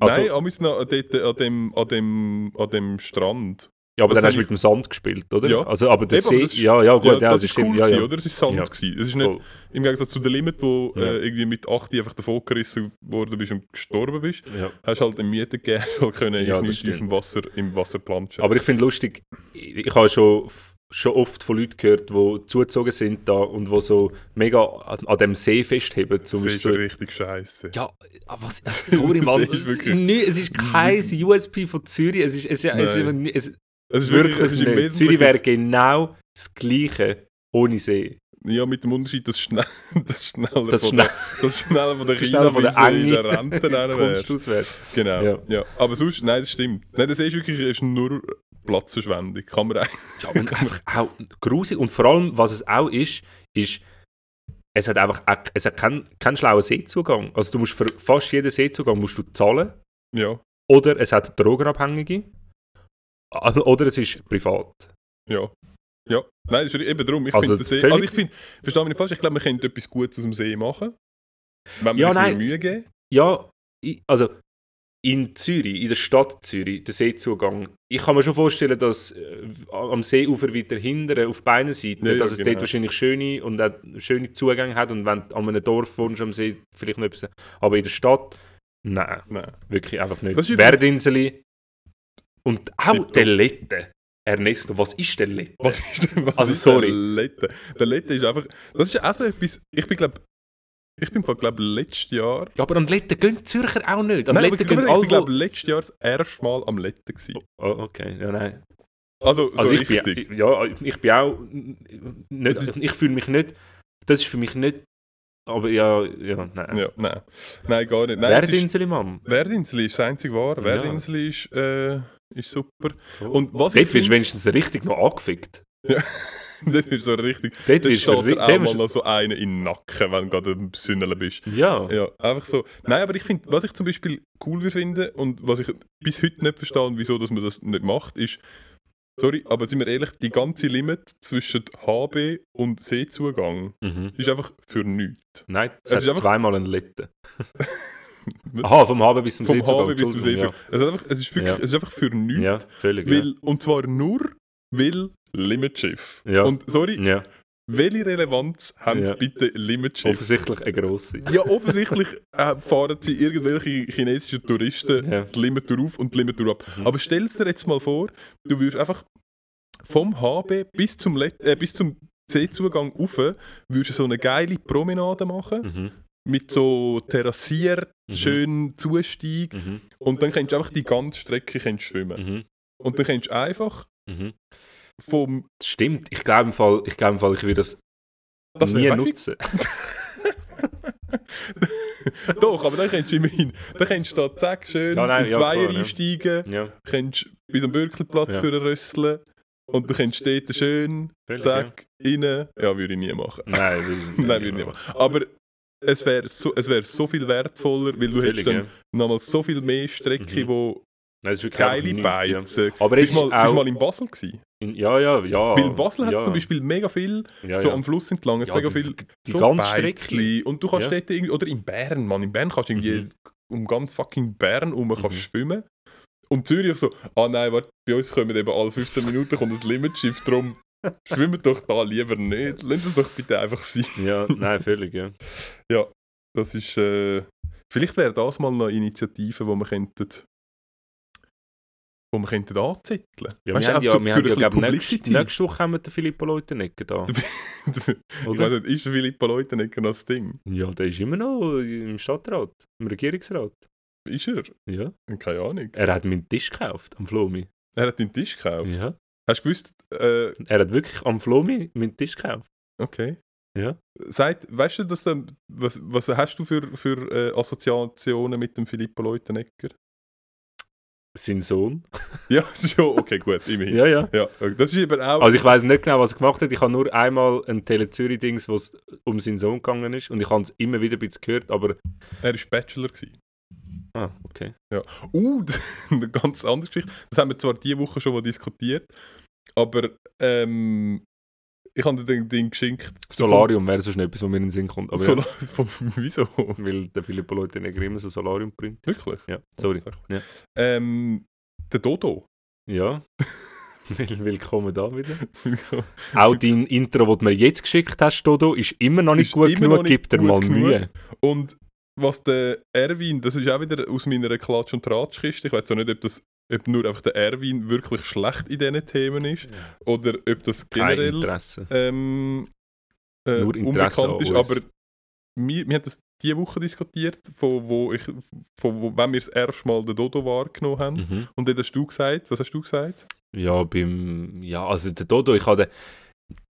Also, Nein, amigs noch dort an dem, an dem, an dem Strand. ja, aber das dann hast du mit dem Sand gespielt, oder? Ja. Also, aber der Eben, See, das ist- ja, ja, gut, ja, das das ist cool, ja, gewesen, ja. oder? Es ist Sand. Ja. Gewesen. Es ist nicht, Voll. im Gegensatz zu der Limit, wo Ja. äh, irgendwie mit 8 einfach davon gerissen worden bist und gestorben bist, Ja. hast du halt im Mieten gegeben, halt können Ja, ja, das nicht auf stimmt. dem Wasser, im Wasser planschen. Aber ich finde lustig, ich, ich habe schon, schon oft von Leuten gehört, die zugezogen sind da und die so mega an, an dem See festheben. Zum das ist so richtig scheiße. ja, aber was, sorry, Mann. Es, ist nicht, es ist kein USP von Zürich. Es ist, es ist, es ist, es, Es ist wirklich es ist. Zürich wäre genau das Gleiche ohne See. Ja, mit dem Unterschied, dass schnell, das Schneller Das von schnell- der, das Schneller von der Das Schneller von der Enge Rente wäre. Genau, Ja. ja. Aber sonst, nein, das stimmt. Nein, das ist wirklich ist nur Platzverschwendung. Kann man eigentlich... Ja, und einfach auch grusig. Und vor allem, was es auch ist, ist, es hat einfach auch, es hat keinen keinen schlauen Seezugang. Also du musst für fast jeden Seezugang musst du zahlen. Ja, Oder es hat Drogenabhängige. Oder es ist privat. ja. Ja, nein, das ist eben darum. Ich Also finde, See, also ich finde, verstehe mich nicht falsch, ich glaube, man könnte etwas Gutes aus dem See machen. Wenn man Ja, sich nein. Mühe geben. Ja, also in Zürich, in der Stadt Zürich, der Seezugang. Ich kann mir schon vorstellen, dass äh, am Seeufer weiter hinten, auf beiden Seiten, Ja, ja, dass es genau. dort wahrscheinlich schöne und auch schöne Zugänge hat und wenn du an einem Dorf wohnst am See, vielleicht noch etwas. Aber in der Stadt, nein, Nein. wirklich einfach nicht. Werdinseli und auch Tipptopp. Ernesto, was ist der Lette? Was ist denn, was Also, ist sorry. Der Lette? Der Lette ist einfach. Das ist auch so etwas. Ich bin, glaube ich bin, glaube letztes Jahr. Ja, aber an Lette gehen Zürcher auch nicht. An Nein, aber Lette ich, gehen ich alle... bin, glaube letztes Jahr das erste Mal am Lette gewesen. Oh, okay, ja, nein. Also, so Also ich richtig. bin, ja, ich bin auch nicht, ist- ich fühle mich nicht, das ist für mich nicht, aber ja, ja, nein. Ja, nein. Nein, gar nicht. Nein, es ist, Werdinsel, Mann. Werdinsel ist das einzige wahre. Ja. Werdinsel ist, äh, ist super. Und was Dort ich wirst du finde, wenigstens richtig noch angefickt. das ist so richtig. Dort Dort wirst steht du dir auch mal ist- noch so einen in den Nacken, wenn du gerade am Sünneln bist. Ja. Ja, einfach so. Nein, aber ich finde, was ich zum Beispiel cool finden und was ich bis heute nicht verstehe, und wieso dass man das nicht macht, ist, sorry, aber sind wir ehrlich, die ganze Limit zwischen HB und Seezugang Mhm. ist einfach für nichts. Nein, es, Es hat ist einfach- zweimal einen Litten. Aha, vom Haben bis zum Vom Seezugang. HB bis zum Seezugang. Es, ist einfach, es, ist wirklich, Ja. es ist einfach für Ja, nichts. ja völlig. Weil, Und zwar nur, weil Limitschiff. Ja. Und sorry, ja. ja, welche Relevanz haben Ja. bitte Limitschiff? offensichtlich eine grosse. Ja, offensichtlich äh, fahren sie irgendwelche chinesischen Touristen Ja. die Limitour auf und die Limitour ab. Mhm. Aber stell dir jetzt mal vor, du würdest einfach vom HB bis zum, Let äh, bis zum C-Zugang rauf, würdest du so eine geile Promenade machen, Mhm. Mit so terrassiert, Mhm. schön Zustieg Mhm. und dann kannst du einfach die ganze Strecke kannst schwimmen. Mhm. Und dann kannst du einfach Mhm. vom... Stimmt. Ich glaube im Fall, ich, glaube im Fall, ich will das, Das nie du, nutzen. Doch, aber dann kannst du immerhin, dann kannst du da zack schön Ja, nein, in ja, Zweier klar, ja. einsteigen, Ja, kannst bis am Bürkelplatz Ja. für Rösseln und du kannst dort schön, völlig, zack, rein. Ja, würde ich nie machen. Ja. Nein, will- Nein, würde ich nie machen. Aber es wäre so, es wär so viel wertvoller, weil du hättest dann ja. nochmal so viel mehr Strecke, Mhm. wo Nein, das ist geile nichts, ja. Beizen. Aber es Bist mal, bist mal in Basel gewesen? in, ja, ja, ja. Weil in Basel hat ja, es zum Beispiel mega viel, ja, so am Fluss entlang, Ja, mega die- viel die so. Beizli. Und du kannst Ja. dort irgendwie, oder in Bern, Mann, in Bern kannst du irgendwie Mhm. um ganz fucking Bern herum Mhm. schwimmen. Und Zürich so, ah nein, warte, bei uns kommen eben alle 15 Minuten kommt ein Limitschiff, drum schwimmen doch da lieber nicht. Lass es doch bitte einfach sein. Ja, nein, völlig, ja. Das ist, äh, vielleicht wäre das mal eine Initiative, wo wir könnten, wo wir könnten anzetteln. ja Weißt wir haben ja, wir haben ja ein glaub, bisschen nächste, nächste Woche haben wir den Filippo Leutenegger da. ich weiß Oder? nicht, ist der Philippa Leutenegger noch das Ding? Ja, der ist immer noch im Stadtrat, im Regierungsrat. Ist er? Ja. Keine Ahnung. Er hat meinen Tisch gekauft, am Flomi. Er hat den Tisch gekauft. Ja. Hast du gewusst, äh, Er hat wirklich am Flomi meinen Tisch gekauft. okay. Ja. Seit, weißt du, dass der, was, was hast du für, für äh, Assoziationen mit dem Filippo Leutenegger? Sein Sohn. Ja, schon, okay, gut, immerhin. Ja, ja. Ja, das ist eben auch. Also ich weiß nicht genau, was er gemacht hat. Ich habe nur einmal ein Tele Zürich-Dings, wo es um seinen Sohn gegangen ist. Und ich habe es immer wieder ein bisschen gehört, aber er war Bachelor. Gewesen. Ah, okay. Uh, eine ganz andere Geschichte. Das haben wir zwar diese Woche schon mal diskutiert, aber ähm, ich habe dir den Ding geschenkt. Solarium wäre so schnell etwas, was mir in den Sinn kommt. Aber Sola ja, von, wieso? weil der Filippo Leute nicht immer so Solarium bringt. Wirklich? Ja, sorry. Ja. Ähm, der Dodo. Ja. Will- Willkommen da wieder. Auch dein Intro, das du mir jetzt geschickt hast, Dodo, ist immer noch nicht Ist gut genug. Gib dir mal. Mühe. Und was der Erwin, das ist auch wieder aus meiner Klatsch- und Tratschkiste. Ich weiß auch nicht, ob das ob nur einfach der Erwin wirklich schlecht in diesen Themen ist oder ob das generell Interesse. ähm, äh, unbekannt ist. Aber wir, wir haben das diese Woche diskutiert, von wo ich, von wo, wenn wir das erste Mal den Dodo wahrgenommen haben. Mhm. Und dann hast du gesagt, was hast du gesagt? Ja, beim. Ja, also der Dodo, ich hatte.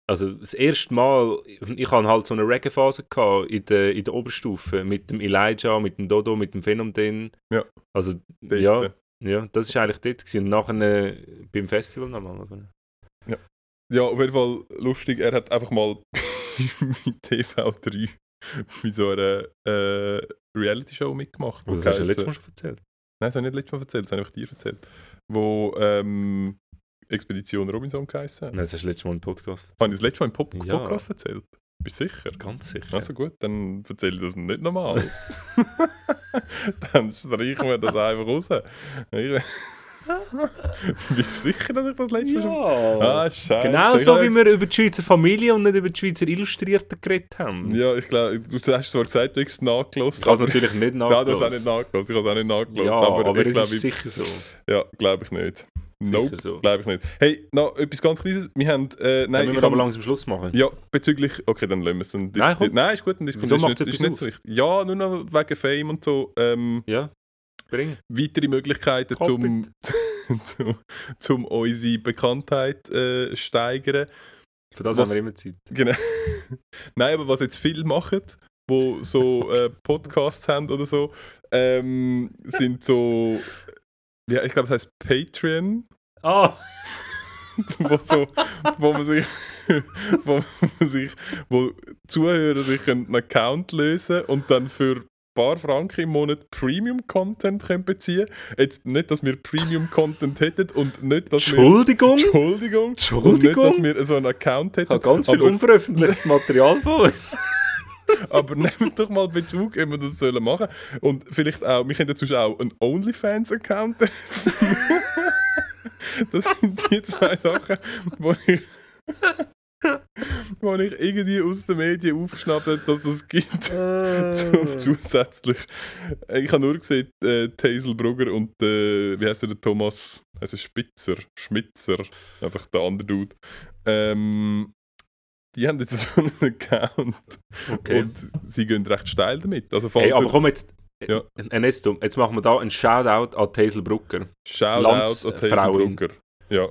Also das erste Mal, ich hatte halt so eine Reggae-Phase in der, in der Oberstufe mit dem Elijah, mit dem Dodo, mit dem Phänomen. Ja. Also, Dort. ja, ja, das war eigentlich dort. Gewesen. Und nachher äh, beim Festival nochmal. aber- Ja, auf jeden Fall lustig. Er hat einfach mal bei TV3 bei so einer äh, Reality-Show mitgemacht. Das hast du ja letztes Mal schon erzählt. Nein, das habe ich nicht letztes Mal erzählt, das habe ich dir erzählt. Wo ähm, Expedition Robinson geheißen. Nein, das hast du letztes Mal im Podcast Habe ich das letzte Mal im Pop Ja. Podcast erzählt? Bist du sicher? Ganz sicher. Also gut, dann erzähle ich das nicht nochmal. dann streichen wir das einfach raus. Ich- Bist du sicher, dass ich das letzte Mal schon... ja. Ah, scheiße. genau Ich so, wie wir über die Schweizer Familie und nicht über die Schweizer Illustrierten geredet haben. Ja, ich glaube, du hast zwar gesagt, du hast es nachgelassen. Ich habe es natürlich nicht Ja, das nachgelassen. auch nicht nachgelassen. Ich habe es auch nicht nachgelassen. Ja, aber, aber, ich es glaube, ist sicher so. ja, glaube ich nicht. Nope, so. glaube ich nicht. Hey, noch etwas ganz Kleines. Wir haben, äh, Dann nein, müssen ich wir aber langsam Schluss machen. Ja, bezüglich, okay, dann lassen wir es dann Nein, diskutieren. komm. Nein, ist gut, dann Wieso macht ist, es nicht, ist nicht so wichtig. Ja, nur noch wegen Fame und so. Ähm, Ja, bring. weitere Möglichkeiten, Cop zum, zum, zum unsere Bekanntheit äh, steigern. Für das Was- haben wir immer Zeit. Genau. Nein, aber was jetzt viele machen, wo so äh, Podcasts haben oder so, ähm, sind so, ja, ich glaube, es heißt Patreon, Ah! wo, so, wo man sich, wo man sich, wo Zuhörer sich einen Account lösen und dann für ein paar Franken im Monat Premium-Content können beziehen Jetzt nicht, dass wir Premium-Content hätten und nicht, dass wir... Entschuldigung? Entschuldigung. Und nicht, Entschuldigung? dass wir so einen Account Ich hätten. habe ganz viel unveröffentlichtes Material von uns. Aber nehmt doch mal Bezug, ob wir das sollen machen Und vielleicht auch, wir können dazu auch einen OnlyFans-Account. Das sind die zwei Sachen, wo ich, wo ich irgendwie aus den Medien aufgeschnappt habe, dass es gibt. Äh. Zum, zusätzlich. Ich habe nur gesehen, äh, Hazel Brugger und äh, wie heißt der Thomas? Also Spitzer, Schmitzer, einfach der andere Dude. Ähm, die haben jetzt so einen Account okay. und sie gehen recht steil damit. Also falls Hey, aber komm jetzt. Ja. Ernesto, jetzt machen wir da einen Shoutout an Hazel Brucker. Shoutout an Hazel Frauin. Brugger. Ja,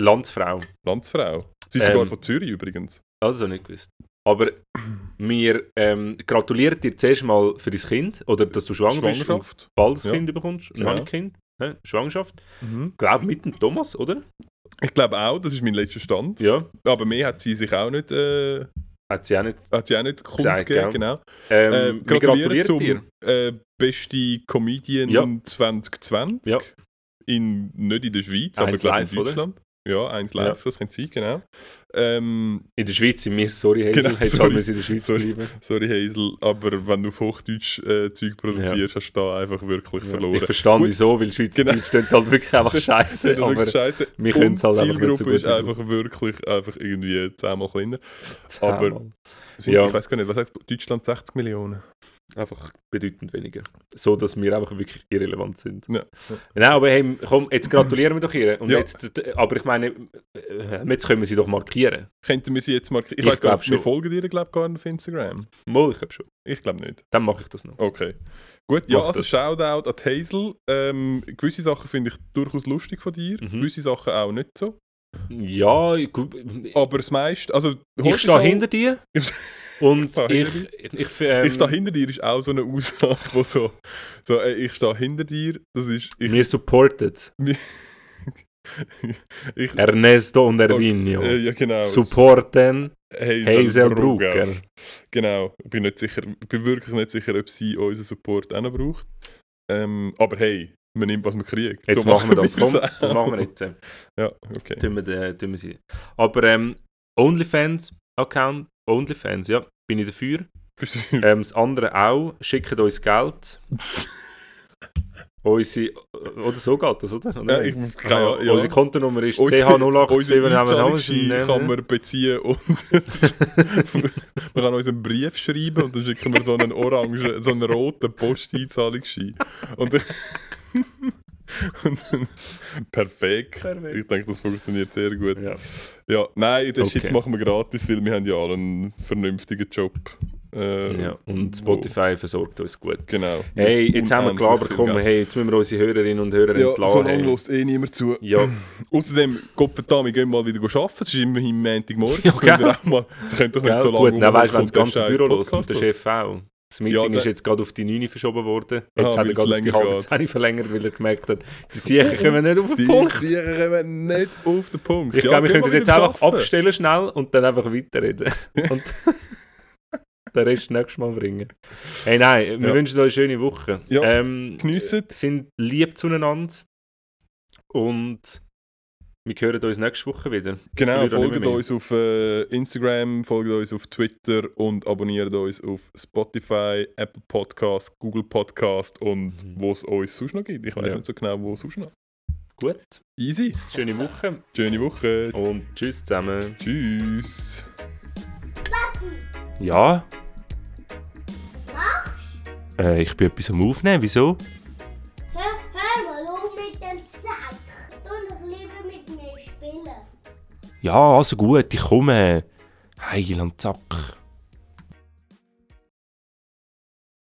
Landsfrau. Landsfrau. Sie ist Ähm, sogar von Zürich übrigens. Also nicht gewusst. Aber wir ähm, gratulieren dir zuerst mal für dein Kind oder dass du schwanger bist und Schwangerschaft. bald das Ja. Kind bekommst. Ein Ja. Kind. Hä? Schwangerschaft. Mhm. Ich glaube mit dem Thomas, oder? Ich glaube auch, das ist mein letzter Stand. Ja. Aber mehr hat sie sich auch nicht, äh, Hat sie auch nicht. hat sie auch nicht kundgegeben. Genau. Ähm, Äh, gratulieren zum dir. äh, beste Comedian Ja. 2020. Ja. In, nicht in der Schweiz, aber Eins glaube live, in oder? Ja, eins live, das könnte sein, genau. Ähm, In der Schweiz sind wir, sorry Hazel, Genau, hättest sorry. halt in der Schweiz Sorry. bleiben. sorry Hazel, aber wenn du auf Hochdeutsch äh, Zeug produzierst, hast du da einfach wirklich verloren. Ich verstehe Gut. wieso, weil Schweizerdeutsch Genau. halt wirklich einfach scheiße. Aber wirklich wir können es halt einfach nicht so Zielgruppe gut. ist einfach wirklich einfach irgendwie zehnmal kleiner. aber- aber Sind, Ja. Ich weiß gar nicht, was sagt Deutschland 60 Millionen? Einfach bedeutend weniger. So, dass wir einfach wirklich irrelevant sind. Ja. Nein, aber hey, komm, jetzt gratulieren wir doch ihr. Und Ja. jetzt, aber ich meine, äh, jetzt können wir sie doch markieren. Könnten wir sie jetzt markieren? Ich, Ich weiß gar nicht, wir folgen dir glaub, gar nicht auf Instagram. Mal, ich glaube schon. Ich glaube nicht. Dann mache ich das noch. Okay. Gut, ja, Mach also das. Shoutout an Hazel. Ähm, gewisse Sachen finde ich durchaus lustig von dir, Mhm. gewisse Sachen auch nicht so. Ja, gut. Aber das meiste, also Ich stehe hinter dir. Und ich, hinter ich, ähm, Ich stehe hinter dir ist auch so eine Aussage, wo so, so ey, ich stehe hinter dir, das ist, ich, wir supported. ich Ernesto und Ervinio. äh, ja genau, Supporten Hazel, Hazel. Genau, ich bin nicht sicher, ich bin wirklich nicht sicher, ob sie unseren Support auch noch braucht. Ähm, aber hey, man nimmt, was man kriegt. Jetzt So machen wir das. Komm, das machen wir jetzt. äh. Ja, okay. Tun wir, den- tun wir sie. Aber ähm, OnlyFans-Account, OnlyFans, ja, bin ich dafür. Ähm, das andere auch, schickt uns Geld. unsere, oder so geht das, oder? oder? Ja, ich- Ah, Ahnung, ja. Unsere Kontonummer ist Unsere- CH08. Unsere Einzahlungsschein kann man beziehen und man kann uns einen Brief schreiben und dann schicken wir so einen orangen, so einen roten Posteinzahlungsschein. Und, perfekt. Perfekt. Ich denke, das funktioniert sehr gut. Ja. Ja, nein, den Shit Okay. machen wir gratis, weil wir haben ja alle einen vernünftigen Job. Äh, ja. Und wo- Spotify versorgt uns gut. Genau. Hey, jetzt haben wir klar bekommen, hey, jetzt müssen wir unsere Hörerinnen und Hörer Ja, entlassen. so lange hey. lässt eh niemand zu. Ja, Außerdem, Gott verdammt, wir gehen mal wieder arbeiten. Es ist immerhin Montagmorgen. Ja, Jetzt können wir gell? auch mal. Nicht so lange gut, dann weißt du, wenn das ganze Büro los und der. Chef auch. Das Meeting Ja, ist jetzt gerade auf die 9 verschoben worden. Ah, Jetzt hat weil er gerade auf die halbe geht. 10 verlängert, weil er gemerkt hat, die Siechen kommen nicht auf den Die Punkt. Sicher kommen nicht auf den Punkt. Ich Ja, glaube, wir könnten jetzt einfach arbeiten. abstellen schnell und dann einfach weiterreden. und den Rest nächstes Mal bringen. Hey, nein, wir Ja. wünschen euch eine schöne Woche. Ja, ähm, sind lieb zueinander und wir hören uns nächste Woche wieder. Genau, folgt uns auf äh, Instagram, folgt uns auf Twitter und abonniert uns auf Spotify, Apple Podcast, Google Podcast und Mhm. wo es uns sonst noch gibt. Ich weiß Ja. nicht so genau, wo es sonst noch. Gut, Easy. schöne Woche Schöne Woche. und tschüss zusammen. Tschüss. Ja, Was machst äh, ich bin etwas am Aufnehmen. Wieso? Ja, also gut, ich komme. Heil am Zack.